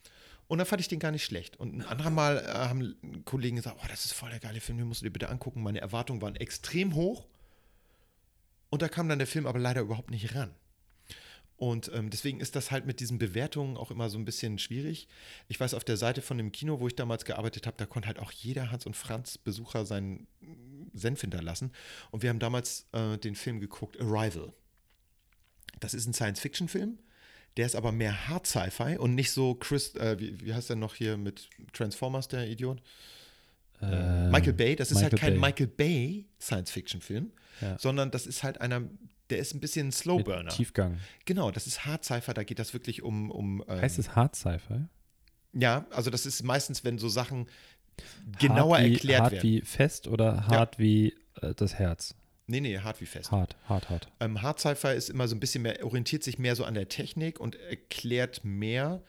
Und dann fand ich den gar nicht schlecht. Und ein anderer Mal äh, haben Kollegen gesagt, oh, das ist voll der geile Film, den musst du dir bitte angucken. Meine Erwartungen waren extrem hoch. Und da kam dann der Film aber leider überhaupt nicht ran. Und ähm, deswegen ist das halt mit diesen Bewertungen auch immer so ein bisschen schwierig. Ich weiß, auf der Seite von dem Kino, wo ich damals gearbeitet habe, da konnte halt auch jeder Hans und Franz Besucher seinen Senf hinterlassen. Und wir haben damals äh, den Film geguckt, Arrival. Das ist ein Science-Fiction-Film. Der ist aber mehr Hard Sci-Fi und nicht so Chris, äh, wie, wie heißt der noch hier mit Transformers, der Idiot? Äh, Michael Bay. Das ist Michael halt kein Bay. Michael Bay Science-Fiction-Film, Ja. sondern das ist halt einer, der ist ein bisschen ein mit Slowburner. Tiefgang. Genau, das ist Hard Sci-Fi, da geht das wirklich um. um ähm, Heißt es Hard Sci-Fi? Ja, also das ist meistens, wenn so Sachen genauer hart wie, erklärt hart werden. wie fest oder hart wie äh, das Herz? Nee, nee, hart wie fest. Hart, hart, hart. Ähm, Hard Sci-Fi ist immer so ein bisschen mehr, orientiert sich mehr so an der Technik und erklärt mehr.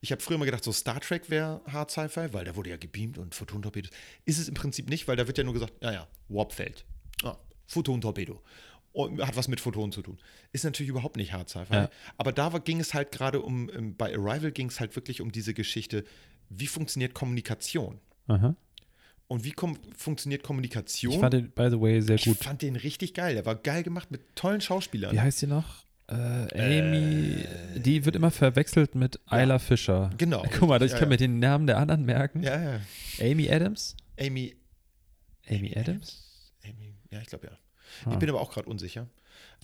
Ich habe früher immer gedacht, so Star Trek wäre Hard Sci-Fi, weil da wurde ja gebeamt und Photon-Torpedos. Ist es im Prinzip nicht, weil da wird ja nur gesagt, naja, Warpfeld. Ah, Photon-Torpedo. Und hat was mit Photonen zu tun. Ist natürlich überhaupt nicht Hard Sci-Fi. Ja. Aber da ging es halt gerade um, ähm, bei Arrival ging es halt wirklich um diese Geschichte, wie funktioniert Kommunikation? Aha. Und wie kom funktioniert Kommunikation? Ich fand den, by the way, sehr Ich gut. fand den richtig geil. Der war geil gemacht mit tollen Schauspielern. Wie heißt die noch? Äh, Amy, die wird immer verwechselt mit Isla Fisher. Genau. [laughs] Guck mal, ich Ja, kann ja. mir den Namen der anderen merken. Ja, ja. Amy Adams? Amy. Amy Adams? Amy, ja, ich glaube ja. Ah. Ich bin aber auch gerade unsicher.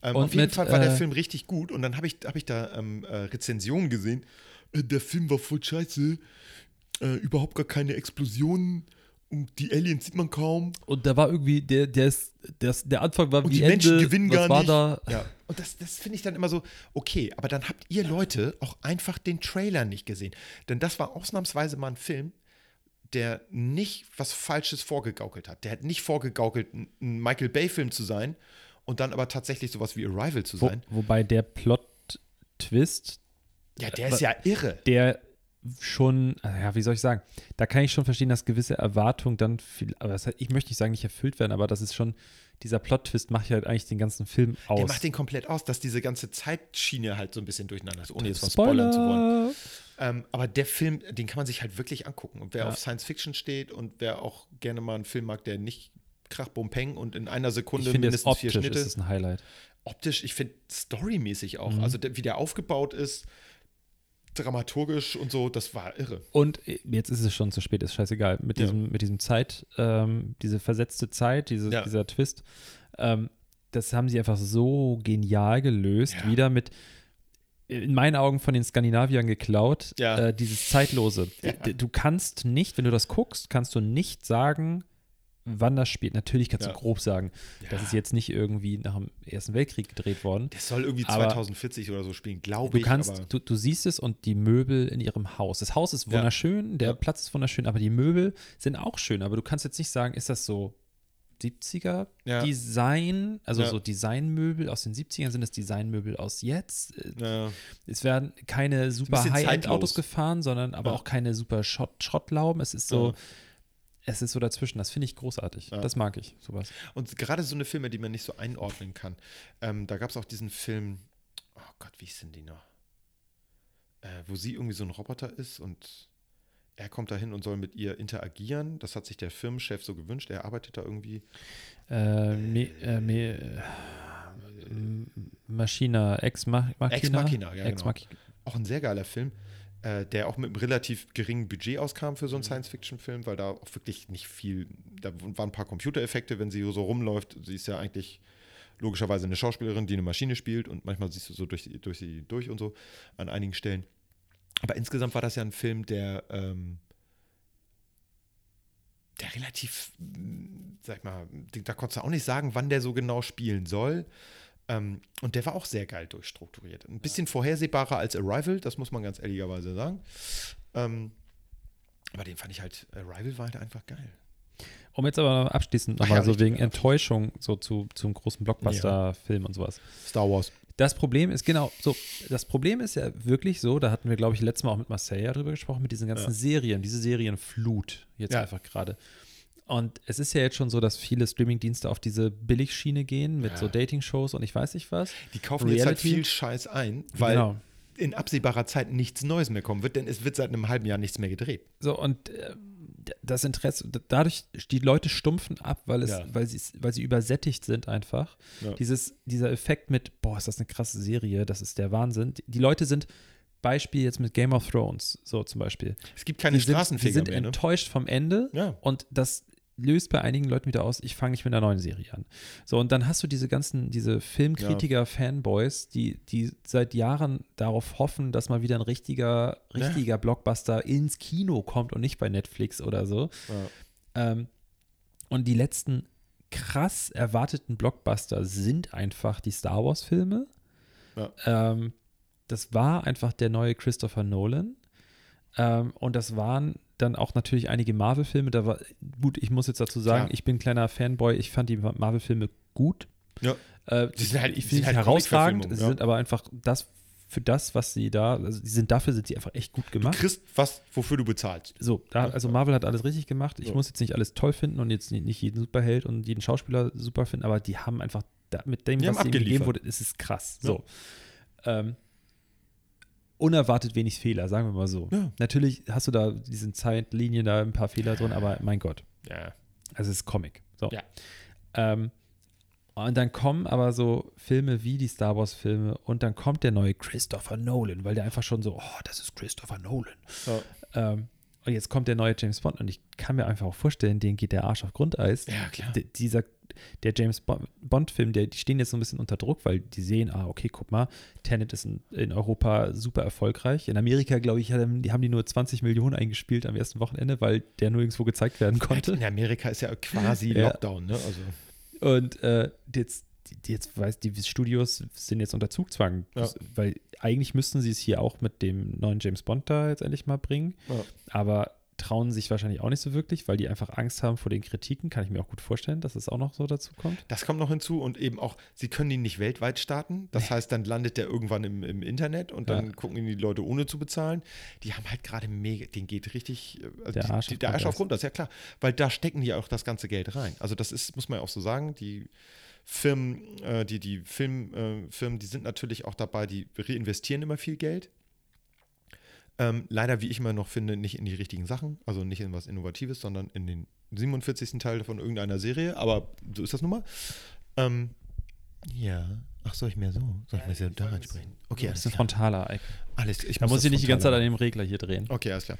Ähm, Und auf jeden mit, Fall war der äh, Film richtig gut und dann habe ich, hab ich da ähm, äh, Rezensionen gesehen. Äh, der Film war voll scheiße. Äh, überhaupt gar keine Explosionen. Und die Aliens sieht man kaum. Und da war irgendwie, der, der, ist, der, der Anfang war Und wie die Menschen gewinnen Was gar war nicht. da? Ja. Und das, das finde ich dann immer so, okay, aber dann habt ihr Leute auch einfach den Trailer nicht gesehen. Denn das war ausnahmsweise mal ein Film, der nicht was Falsches vorgegaukelt hat. Der hat nicht vorgegaukelt, ein Michael Bay-Film zu sein und dann aber tatsächlich sowas wie Arrival zu Wo, sein. wobei der Plot-Twist, Ja, der ist ja irre. der schon, äh, ja, wie soll ich sagen, da kann ich schon verstehen, dass gewisse Erwartungen dann viel, aber das, ich möchte nicht sagen, nicht erfüllt werden, aber das ist schon, dieser Plot-Twist macht ja halt eigentlich den ganzen Film aus. Der macht den komplett aus, dass diese ganze Zeitschiene halt so ein bisschen durcheinander ist, ohne jetzt was spoilern zu wollen. Ähm, aber der Film, den kann man sich halt wirklich angucken. Und wer Ja. auf Science Fiction steht und wer auch gerne mal einen Film mag, der nicht krach, bum, peng und in einer Sekunde finde, mindestens vier optisch Schnitte. ist es ein Highlight. optisch, ich finde storymäßig auch, Mhm. also der, wie der aufgebaut ist, dramaturgisch und so, das war irre. Und äh, jetzt ist es schon zu spät, ist scheißegal. Mit Ja. diesem, mit diesem Zeit, ähm, diese versetzte Zeit, diese, Ja. dieser Twist, ähm, das haben sie einfach so genial gelöst. Ja. Wieder mit, in meinen Augen von den Skandinaviern geklaut, Ja. äh, dieses Zeitlose. Du kannst nicht, wenn du das guckst, kannst du nicht sagen, wann das spielt. Natürlich kannst Ja. du grob sagen, das ist jetzt nicht irgendwie nach dem Ersten Weltkrieg gedreht worden. Der soll irgendwie Aber 2040 oder so spielen, glaube Du ich. kannst, du, du siehst es und die Möbel in ihrem Haus. Das Haus ist Ja. wunderschön, der Ja. Platz ist wunderschön, aber die Möbel sind auch schön. Aber du kannst jetzt nicht sagen, ist das so 70er Ja. Design, also Ja. so Designmöbel aus den 70ern, sind es Designmöbel aus jetzt? Ja. Es werden keine super High-End-Autos gefahren, sondern aber Ja. auch keine super Schrott Schrottlauben. Es ist so, Ja. Es ist so dazwischen. Das finde ich großartig. Ja. Das mag ich, sowas. Und gerade so eine Filme, die man nicht so einordnen kann. Ähm, da gab es auch diesen Film, oh Gott, wie ist denn die noch? Äh, wo sie irgendwie so ein Roboter ist und er kommt dahin und soll mit ihr interagieren. Das hat sich der Firmenchef so gewünscht. Er arbeitet da irgendwie. Äh, me, äh, me, äh, M- Maschina, Ex Ma- Machina. Ex Machina, ja, Ex genau. Machi- Auch ein sehr geiler Film, äh, der auch mit einem relativ geringen Budget auskam Mhm. für so einen Science-Fiction-Film, weil da auch wirklich nicht viel, da waren ein paar Computereffekte, wenn sie so rumläuft. Sie ist ja eigentlich logischerweise eine Schauspielerin, die eine Maschine spielt und manchmal siehst du so durch, sie- durch sie durch und so an einigen Stellen. Aber insgesamt war das ja ein Film, der, ähm, der relativ, sag mal, da konntest du auch nicht sagen, wann der so genau spielen soll. Ähm, und der war auch sehr geil durchstrukturiert. Ein bisschen vorhersehbarer als Arrival, das muss man ganz ehrlicherweise sagen. Ähm, aber den fand ich halt, Arrival war halt einfach geil. Um jetzt aber abschließend nochmal ja, so wegen ja. Enttäuschung so zu, zum großen Blockbuster-Film und sowas. Star Wars. Das Problem ist, genau, so, das Problem ist ja wirklich so, da hatten wir, glaube ich, letztes Mal auch mit Marcel ja drüber gesprochen, mit diesen ganzen Ja. Serien, diese Serienflut jetzt Ja. einfach gerade. Und es ist ja jetzt schon so, dass viele Streamingdienste auf diese Billigschiene gehen mit Ja. so Dating-Shows und ich weiß nicht was. Die kaufen jetzt halt Reality? viel Scheiß ein, weil genau. in absehbarer Zeit nichts Neues mehr kommen wird, denn es wird seit einem halben Jahr nichts mehr gedreht. So, und äh, das Interesse, dadurch, die Leute stumpfen ab, weil es, Ja. weil sie, weil sie übersättigt sind einfach. Ja. Dieses, dieser Effekt mit, boah, ist das eine krasse Serie, das ist der Wahnsinn. Die, Leute sind, Beispiel jetzt mit Game of Thrones, so zum Beispiel. Es gibt keine die sind, die sind mehr, ne? enttäuscht vom Ende Ja. und das löst bei einigen Leuten wieder aus, ich fange nicht mit einer neuen Serie an. So, und dann hast du diese ganzen, diese Filmkritiker-Fanboys, die, die seit Jahren darauf hoffen, dass mal wieder ein richtiger, Ja. richtiger Blockbuster ins Kino kommt und nicht bei Netflix oder so. Ja. Ähm, und die letzten krass erwarteten Blockbuster sind einfach die Star Wars-Filme. Ja. Ähm, das war einfach der neue Christopher Nolan. Ähm, und das waren dann auch natürlich einige Marvel-Filme. Da war, gut, ich muss jetzt dazu sagen, Klar. ich bin ein kleiner Fanboy. Ich fand die Marvel-Filme gut. Ja. Äh, Die sind halt- ich finde sie halt herausragend. Sie ja. sind aber einfach das für das, was sie da, also die sind dafür sind sie einfach echt gut Du gemacht. kriegst was, wofür du bezahlst. So, da, also Marvel hat alles richtig gemacht. Ich So. muss jetzt nicht alles toll finden und jetzt nicht, jeden Superheld und jeden Schauspieler super finden, aber die haben einfach da, mit dem, Die was ihnen gegeben wurde, ist es krass. Ja. So. Ähm, unerwartet wenig Fehler, sagen wir mal so. Ja. Natürlich hast du da diesen Zeitlinien da ein paar Fehler drin, aber mein Gott, Ja. also es ist Comic. So. Ja. Ähm, und dann kommen aber so Filme wie die Star Wars-Filme und dann kommt der neue Christopher Nolan, weil der einfach schon so, oh, das ist Christopher Nolan. Ja. Ähm, und jetzt kommt der neue James Bond und ich kann mir einfach auch vorstellen, den geht der Arsch auf Grundeis. Ja, klar. D dieser, der James Bo- Bond-Film, der, die stehen jetzt so ein bisschen unter Druck, weil die sehen, ah, okay, guck mal, Tenet ist in, in Europa super erfolgreich. In Amerika, glaube ich, haben die, haben die nur 20 Millionen eingespielt am ersten Wochenende, weil der nirgendwo gezeigt werden konnte. In Amerika ist ja [laughs] quasi Ja. Lockdown, ne? Also, Und äh, jetzt, die- jetzt weiß die Studios sind jetzt unter Zugzwang, Ja. weil eigentlich müssten sie es hier auch mit dem neuen James Bond da jetzt endlich mal bringen, Ja. aber trauen sich wahrscheinlich auch nicht so wirklich, weil die einfach Angst haben vor den Kritiken. Kann ich mir auch gut vorstellen, dass es auch noch so dazu kommt. das kommt noch hinzu und eben auch, sie können ihn nicht weltweit starten. Das heißt, dann landet der irgendwann im, im Internet und dann Ja. gucken ihn die Leute ohne zu bezahlen. Die haben halt gerade mega, den geht richtig, äh, also Der Arsch die, der Arsch auf Grund, das ist ja klar. Weil da stecken die auch das ganze Geld rein. Also das ist, muss man ja auch so sagen, die Firmen, äh, die, die Filmfirmen, äh, Firmen, die sind natürlich auch dabei, die reinvestieren immer viel Geld. Ähm, leider, wie ich immer noch finde, nicht in die richtigen Sachen, also nicht in was Innovatives, sondern in den 47. Teil von irgendeiner Serie, aber so ist das nun mal. Ähm, ja, ach, soll ich mehr so? Soll ich mehr so da reinsprechen? Okay, das alles ist ein klar. frontaler Eck. Alles, ich Da muss ich nicht die ganze Zeit an dem Regler hier drehen. Okay, alles klar.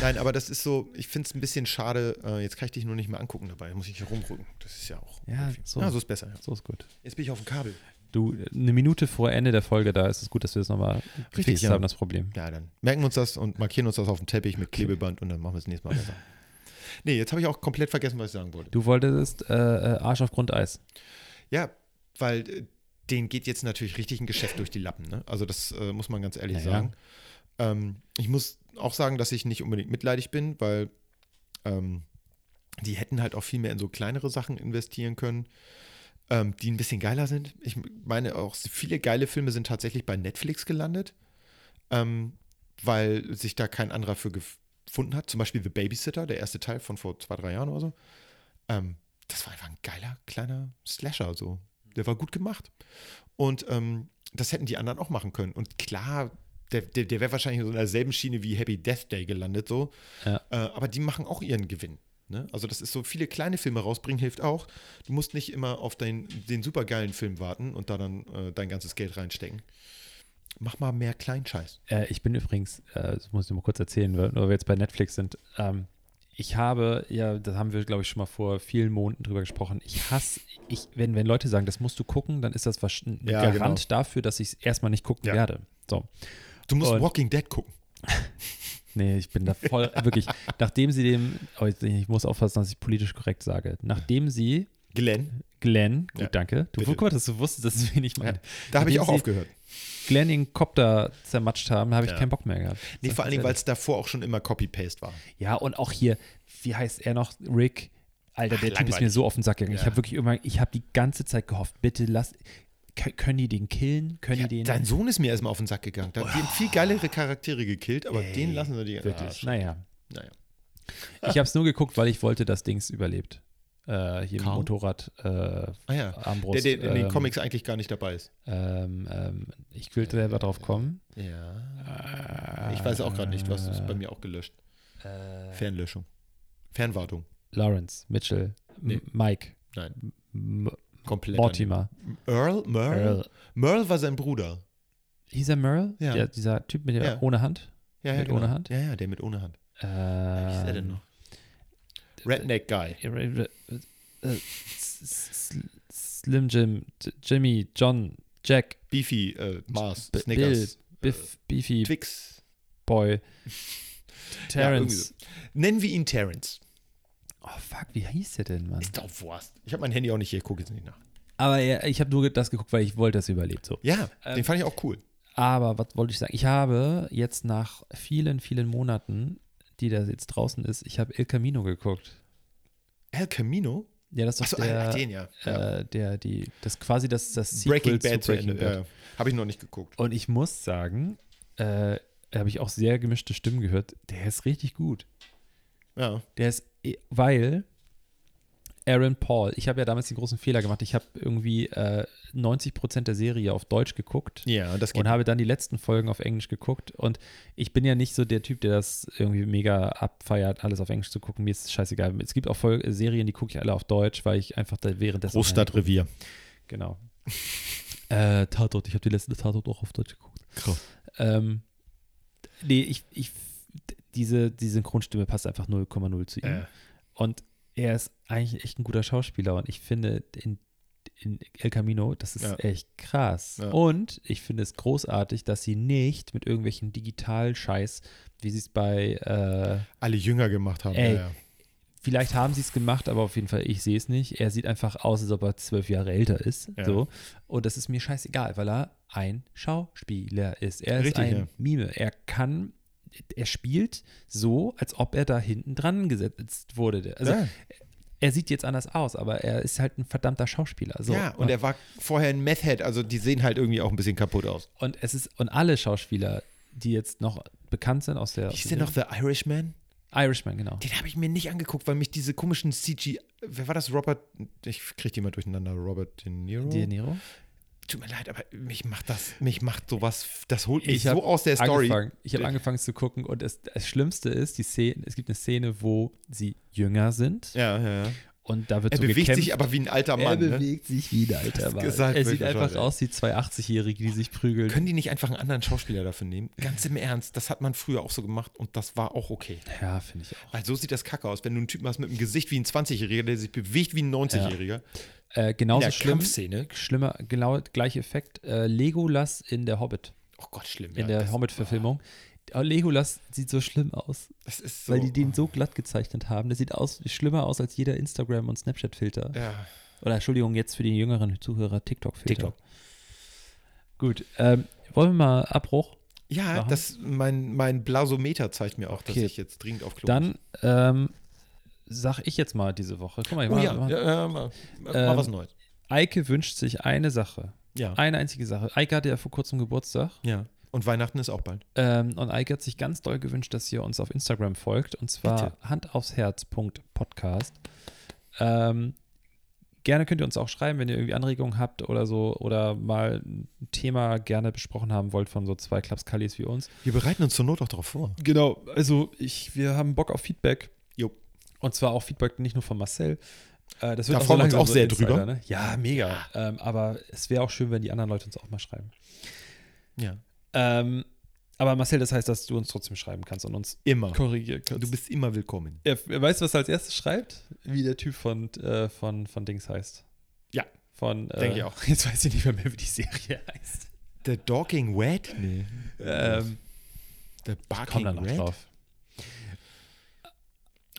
Nein, aber das ist so, ich finde es ein bisschen schade, äh, jetzt kann ich dich nur nicht mehr angucken dabei, muss ich hier rumrücken. Das ist ja auch. Ja, so. ja, so ist besser. Ja. So ist gut. Jetzt bin ich auf dem Kabel. Du, eine Minute vor Ende der Folge, da ist es gut, dass wir das nochmal ja. haben, das Problem. Ja, dann merken wir uns das und markieren uns das auf dem Teppich mit Klebeband und dann machen wir es nächstes Mal besser. [laughs] Nee, jetzt habe ich auch komplett vergessen, was ich sagen wollte. Du wolltest äh, äh, Arsch auf Grundeis. Ja, weil denen geht jetzt natürlich richtig ein Geschäft durch die Lappen. Ne? Also das äh, muss man ganz ehrlich Naja. sagen. Ähm, ich muss auch sagen, dass ich nicht unbedingt mitleidig bin, weil ähm, die hätten halt auch viel mehr in so kleinere Sachen investieren können, ähm, die ein bisschen geiler sind. Ich meine auch, viele geile Filme sind tatsächlich bei Netflix gelandet, ähm, weil sich da kein anderer für gefunden hat. Zum Beispiel The Babysitter, der erste Teil von vor zwei, drei Jahren oder so. Ähm, das war einfach ein geiler, kleiner Slasher so. Der war gut gemacht. Und ähm, das hätten die anderen auch machen können. Und klar, der, der, der wäre wahrscheinlich in so einer selben Schiene wie Happy Death Day gelandet, so. Ja. Äh, aber die machen auch ihren Gewinn. Ne? Also, das ist so, viele kleine Filme rausbringen, hilft auch. Du musst nicht immer auf den, den supergeilen Film warten und da dann äh, dein ganzes Geld reinstecken. Mach mal mehr Kleinscheiß. Äh, ich bin übrigens, äh, das muss ich nur mal kurz erzählen, weil weil wir jetzt bei Netflix sind. Ähm, ich habe, ja, da haben wir, glaube ich, schon mal vor vielen Monaten drüber gesprochen. Ich hasse, ich, wenn, wenn Leute sagen, das musst du gucken, dann ist das ein Ja, Garant genau. dafür, dass ich es erstmal nicht gucken Ja. werde. So. Du musst Und- Walking Dead gucken. [laughs] Nee, ich bin da voll, wirklich, nachdem sie dem, oh, ich, ich muss aufpassen, dass ich politisch korrekt sage, nachdem sie Glenn. Glenn, gut, Ja, danke, du guck mal, dass du wusstest, dass es wenig meine. Da habe ich auch aufgehört. Glenn den Kopter zermatscht haben, habe ich Ja. keinen Bock mehr gehabt. Nee, vor allen Dingen, weil es davor auch schon immer Copy-Paste war. Ja, und auch hier, wie heißt er noch? Rick. Alter, Ach, der Typ ist mir langweilig. so auf den Sack gegangen. Ich Ja. habe wirklich immer, ich habe die ganze Zeit gehofft, bitte lass, können die den killen? Können Ja, die den? dein Sohn ist mir erstmal auf den Sack gegangen. Da, die haben viel geilere Charaktere gekillt, aber Ey, den lassen wir die Wirklich. Ah, naja. naja. Ich habe es nur geguckt, weil ich wollte, dass Dings überlebt. Äh, hier Karl? Motorrad äh, Ah ja. Armbrust. Der, der in den ähm, Comics eigentlich gar nicht dabei ist. Ähm, ähm, ich will selber drauf kommen. Ja. Ich weiß auch gerade nicht, was ist bei mir auch gelöscht. Äh, Fernlöschung. Fernwartung. Lawrence, Mitchell, Nee. Mike, Nein, M komplett. Mortimer, Earl? Merle? Earl. Merle war sein Bruder. Hieß er Merle? Ja. Der, dieser Typ mit der Ja. ohne Hand? Ja, ja, Mit genau. ohne Hand? Ja, ja, der mit ohne Hand. Äh, Wie ist der denn noch? Redneck Guy. äh, äh, S- Slim Jim, Jimmy, John, Jack, Beefy, äh, Mars, B- Snickers, Biff, Beefy, Twix. Boy, [laughs] Ja, Terrence. so. Nennen wir ihn Terrence. oh fuck, wie hieß der denn, Mann? Ist doch Wurst. Ich habe mein Handy auch nicht hier, gucke jetzt nicht nach. Aber er, ich habe nur das geguckt, weil ich wollte, dass er überlebt. So. Ja, Ähm, den fand ich auch cool. Aber was wollte ich sagen? Ich habe jetzt nach vielen, vielen Monaten, die da jetzt draußen ist, ich habe El Camino geguckt. El Camino? Ja, das ist doch der, den ja. äh, der, die, das quasi das, das Sequel Breaking Bad zu Breaking Ende. Bad. Ja, Habe ich noch nicht geguckt. Und ich muss sagen, äh, habe ich auch sehr gemischte Stimmen gehört. Der ist richtig gut. Ja. Der ist, weil Aaron Paul, ich habe ja damals den großen Fehler gemacht. Ich habe irgendwie äh, 90 Prozent der Serie auf Deutsch geguckt. Ja, das geht. und habe dann die letzten Folgen auf Englisch geguckt. Und ich bin ja nicht so der Typ, der das irgendwie mega abfeiert, alles auf Englisch zu gucken. Mir ist es scheißegal. Es gibt auch Fol Serien, die gucke ich alle auf Deutsch, weil ich einfach da währenddessen. Großstadtrevier. [laughs] Genau. äh, Tatort, ich habe die letzte Tatort auch auf Deutsch geguckt. Krass. Ähm, nee, ich, ich, diese, die Synchronstimme passt einfach 0,0 zu ihm. Äh, Und er ist eigentlich echt ein guter Schauspieler und ich finde in, in El Camino, das ist Ja. echt krass. Ja. Und ich finde es großartig, dass sie nicht mit irgendwelchen Digital-Scheiß, wie sie es bei, äh, alle jünger gemacht haben. Ey. Ja, ja. vielleicht haben sie es gemacht, aber auf jeden Fall, ich sehe es nicht. Er sieht einfach aus, als ob er zwölf Jahre älter ist. So. Und das ist mir scheißegal, weil er ein Schauspieler ist. Er ist Richtig, ein ja. Mime. Er kann, er spielt so, als ob er da hinten dran gesetzt wurde. Also ja. er sieht jetzt anders aus, aber er ist halt ein verdammter Schauspieler. So. ja, und er war vorher ein Meth-Head, also die sehen halt irgendwie auch ein bisschen kaputt aus. und es ist, und alle Schauspieler, die jetzt noch bekannt sind aus der. Wie ist der noch The Irishman? Irishman, genau. Den habe ich mir nicht angeguckt, weil mich diese komischen CG. Wer war das? Robert. Ich kriege die mal durcheinander. Robert De Niro? De Niro. Tut mir leid, aber mich macht das, mich macht sowas, das holt mich so aus der Story. Angefangen, ich habe angefangen zu gucken und es, das Schlimmste ist, die Szene, es gibt eine Szene, wo sie jünger sind Ja, ja, ja. Und da wird Er so bewegt gekämpft. sich aber wie ein alter er Mann. Ne? bewegt sich wie ein alter Mann. halt er sieht einfach aus wie zwei 80-Jährige, die sich prügeln. Können die nicht einfach einen anderen Schauspieler dafür nehmen? Ganz im Ernst, das hat man früher auch so gemacht und das war auch okay. ja, finde ich auch. Weil so sieht das kacke aus, wenn du einen Typen hast mit einem Gesicht wie ein 20-Jähriger, der sich bewegt wie ein 90-Jähriger. Äh, In genauso der schlimm, Kampfszene. schlimmer, genau gleicher Effekt. Äh, Legolas in der Hobbit, Oh Gott, schlimm. in ja, der das- Hobbit-Verfilmung. Äh, Legolas sieht so schlimm aus, Das ist so. weil die den so glatt gezeichnet haben. Der sieht aus, schlimmer aus als jeder Instagram- und Snapchat-Filter. Ja. Oder Entschuldigung, jetzt für die jüngeren Zuhörer TikTok-Filter. TikTok. Gut, ähm, wollen wir mal Abbruch? Ja, Machen? das, mein, mein Blasometer zeigt mir auch, dass Okay. ich jetzt dringend auf Klo Dann ähm, sag ich jetzt mal diese Woche. Guck mal, ich. Oh ja, mach- ja, ja mal, mal Ähm, was Neues. Eike wünscht sich eine Sache. Ja. Eine einzige Sache. Eike hatte ja vor kurzem Geburtstag. ja. Und Weihnachten ist auch bald. Ähm, und Eike hat sich ganz doll gewünscht, dass ihr uns auf Instagram folgt. Und zwar Bitte. handaufsherz.podcast. Ähm, gerne könnt ihr uns auch schreiben, wenn ihr irgendwie Anregungen habt oder so. Oder mal ein Thema gerne besprochen haben wollt von so zwei Klapskallis wie uns. Wir bereiten uns zur Not auch darauf vor. Genau, also ich, wir haben Bock auf Feedback. Jo. Und zwar auch Feedback nicht nur von Marcel. Äh, das Da auch freuen wir uns auch sehr Insider, drüber. Ne? Ja, mega. Ähm, aber es wäre auch schön, wenn die anderen Leute uns auch mal schreiben. Ja. Ähm, Aber Marcel, das heißt, dass du uns trotzdem schreiben kannst und uns Immer. korrigieren kannst. Du bist immer willkommen. Er, er weiß, was er als erstes schreibt? Wie der Typ von, äh, von, von Dings heißt. Ja. Von, äh, Denke ich auch. [laughs] Jetzt weiß ich nicht mehr, mehr, wie die Serie [laughs] heißt. The Dogging Wet? Nee. Ähm, The komm Barking noch Red? drauf.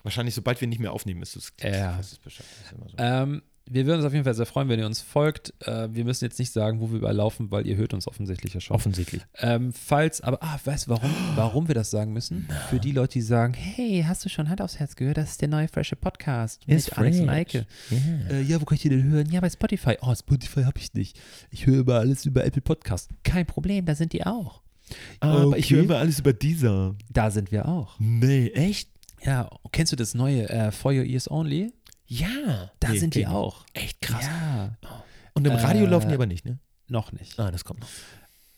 Wahrscheinlich, sobald wir nicht mehr aufnehmen, ist es Ja. das ist Bescheid. Ist immer so. Ähm, wir würden uns auf jeden Fall sehr freuen, wenn ihr uns folgt. Äh, wir müssen jetzt nicht sagen, wo wir überall laufen, weil ihr hört uns offensichtlich ja schon. Offensichtlich. Ähm, falls, aber, ah, weißt du, warum, [gasps] warum wir das sagen müssen? Für die Leute, die sagen, hey, hast du schon Hand aufs Herz gehört? Das ist der neue frische Podcast mit Alex und Eike. Äh, ja, wo kann ich den denn hören? Ja, bei Spotify. Oh, Spotify habe ich nicht. Ich höre über alles über Apple Podcast. Kein Problem, da sind die auch. Aber ich Okay. höre immer alles über dieser. Da sind wir auch. Nee, echt? Ja, kennst du das neue äh, For Your Ears Only? Ja. Da Nee, sind die auch. Echt krass. Ja, Und im Radio Äh, laufen die aber nicht, ne? noch nicht. Ah, das kommt noch.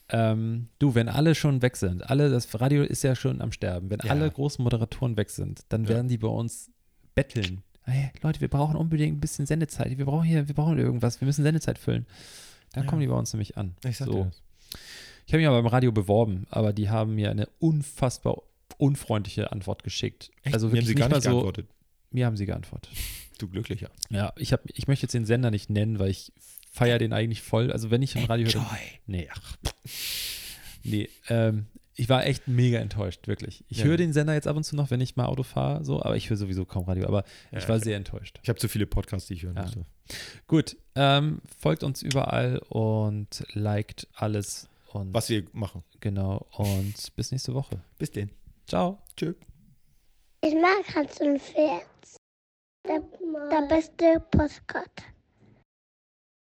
Ähm, du, wenn alle schon weg sind, alle, das Radio ist ja schon am Sterben, wenn Ja. alle großen Moderatoren weg sind, dann Ja. werden die bei uns betteln. Hey, Leute, wir brauchen unbedingt ein bisschen Sendezeit. Wir brauchen hier, wir brauchen irgendwas, wir müssen Sendezeit füllen. Dann Ja. kommen die bei uns nämlich an. Ich sag So. Ich habe mich aber beim Radio beworben, aber die haben mir eine unfassbar unfreundliche Antwort geschickt. Echt? Also Mir haben wirklich sie nicht gar nicht so. geantwortet. Mir haben sie geantwortet. Du glücklicher. Ja, ich, hab, ich möchte jetzt den Sender nicht nennen, weil ich feiere den eigentlich voll. Also wenn ich im Radio höre, Enjoy. Nee, ach. Nee, ähm, ich war echt mega enttäuscht, wirklich. Ich Ja. höre den Sender jetzt ab und zu noch, wenn ich mal Auto fahre, so, aber ich höre sowieso kaum Radio, aber Ja, ich war okay. sehr enttäuscht. Ich habe zu viele Podcasts, die ich hören Ja. musste. Gut, ähm, folgt uns überall und liked alles und Was wir machen. genau und bis nächste Woche. Bis denn. Ciao. Tschö. Ich mag Hans und Pferd. Der, der beste Postkarte.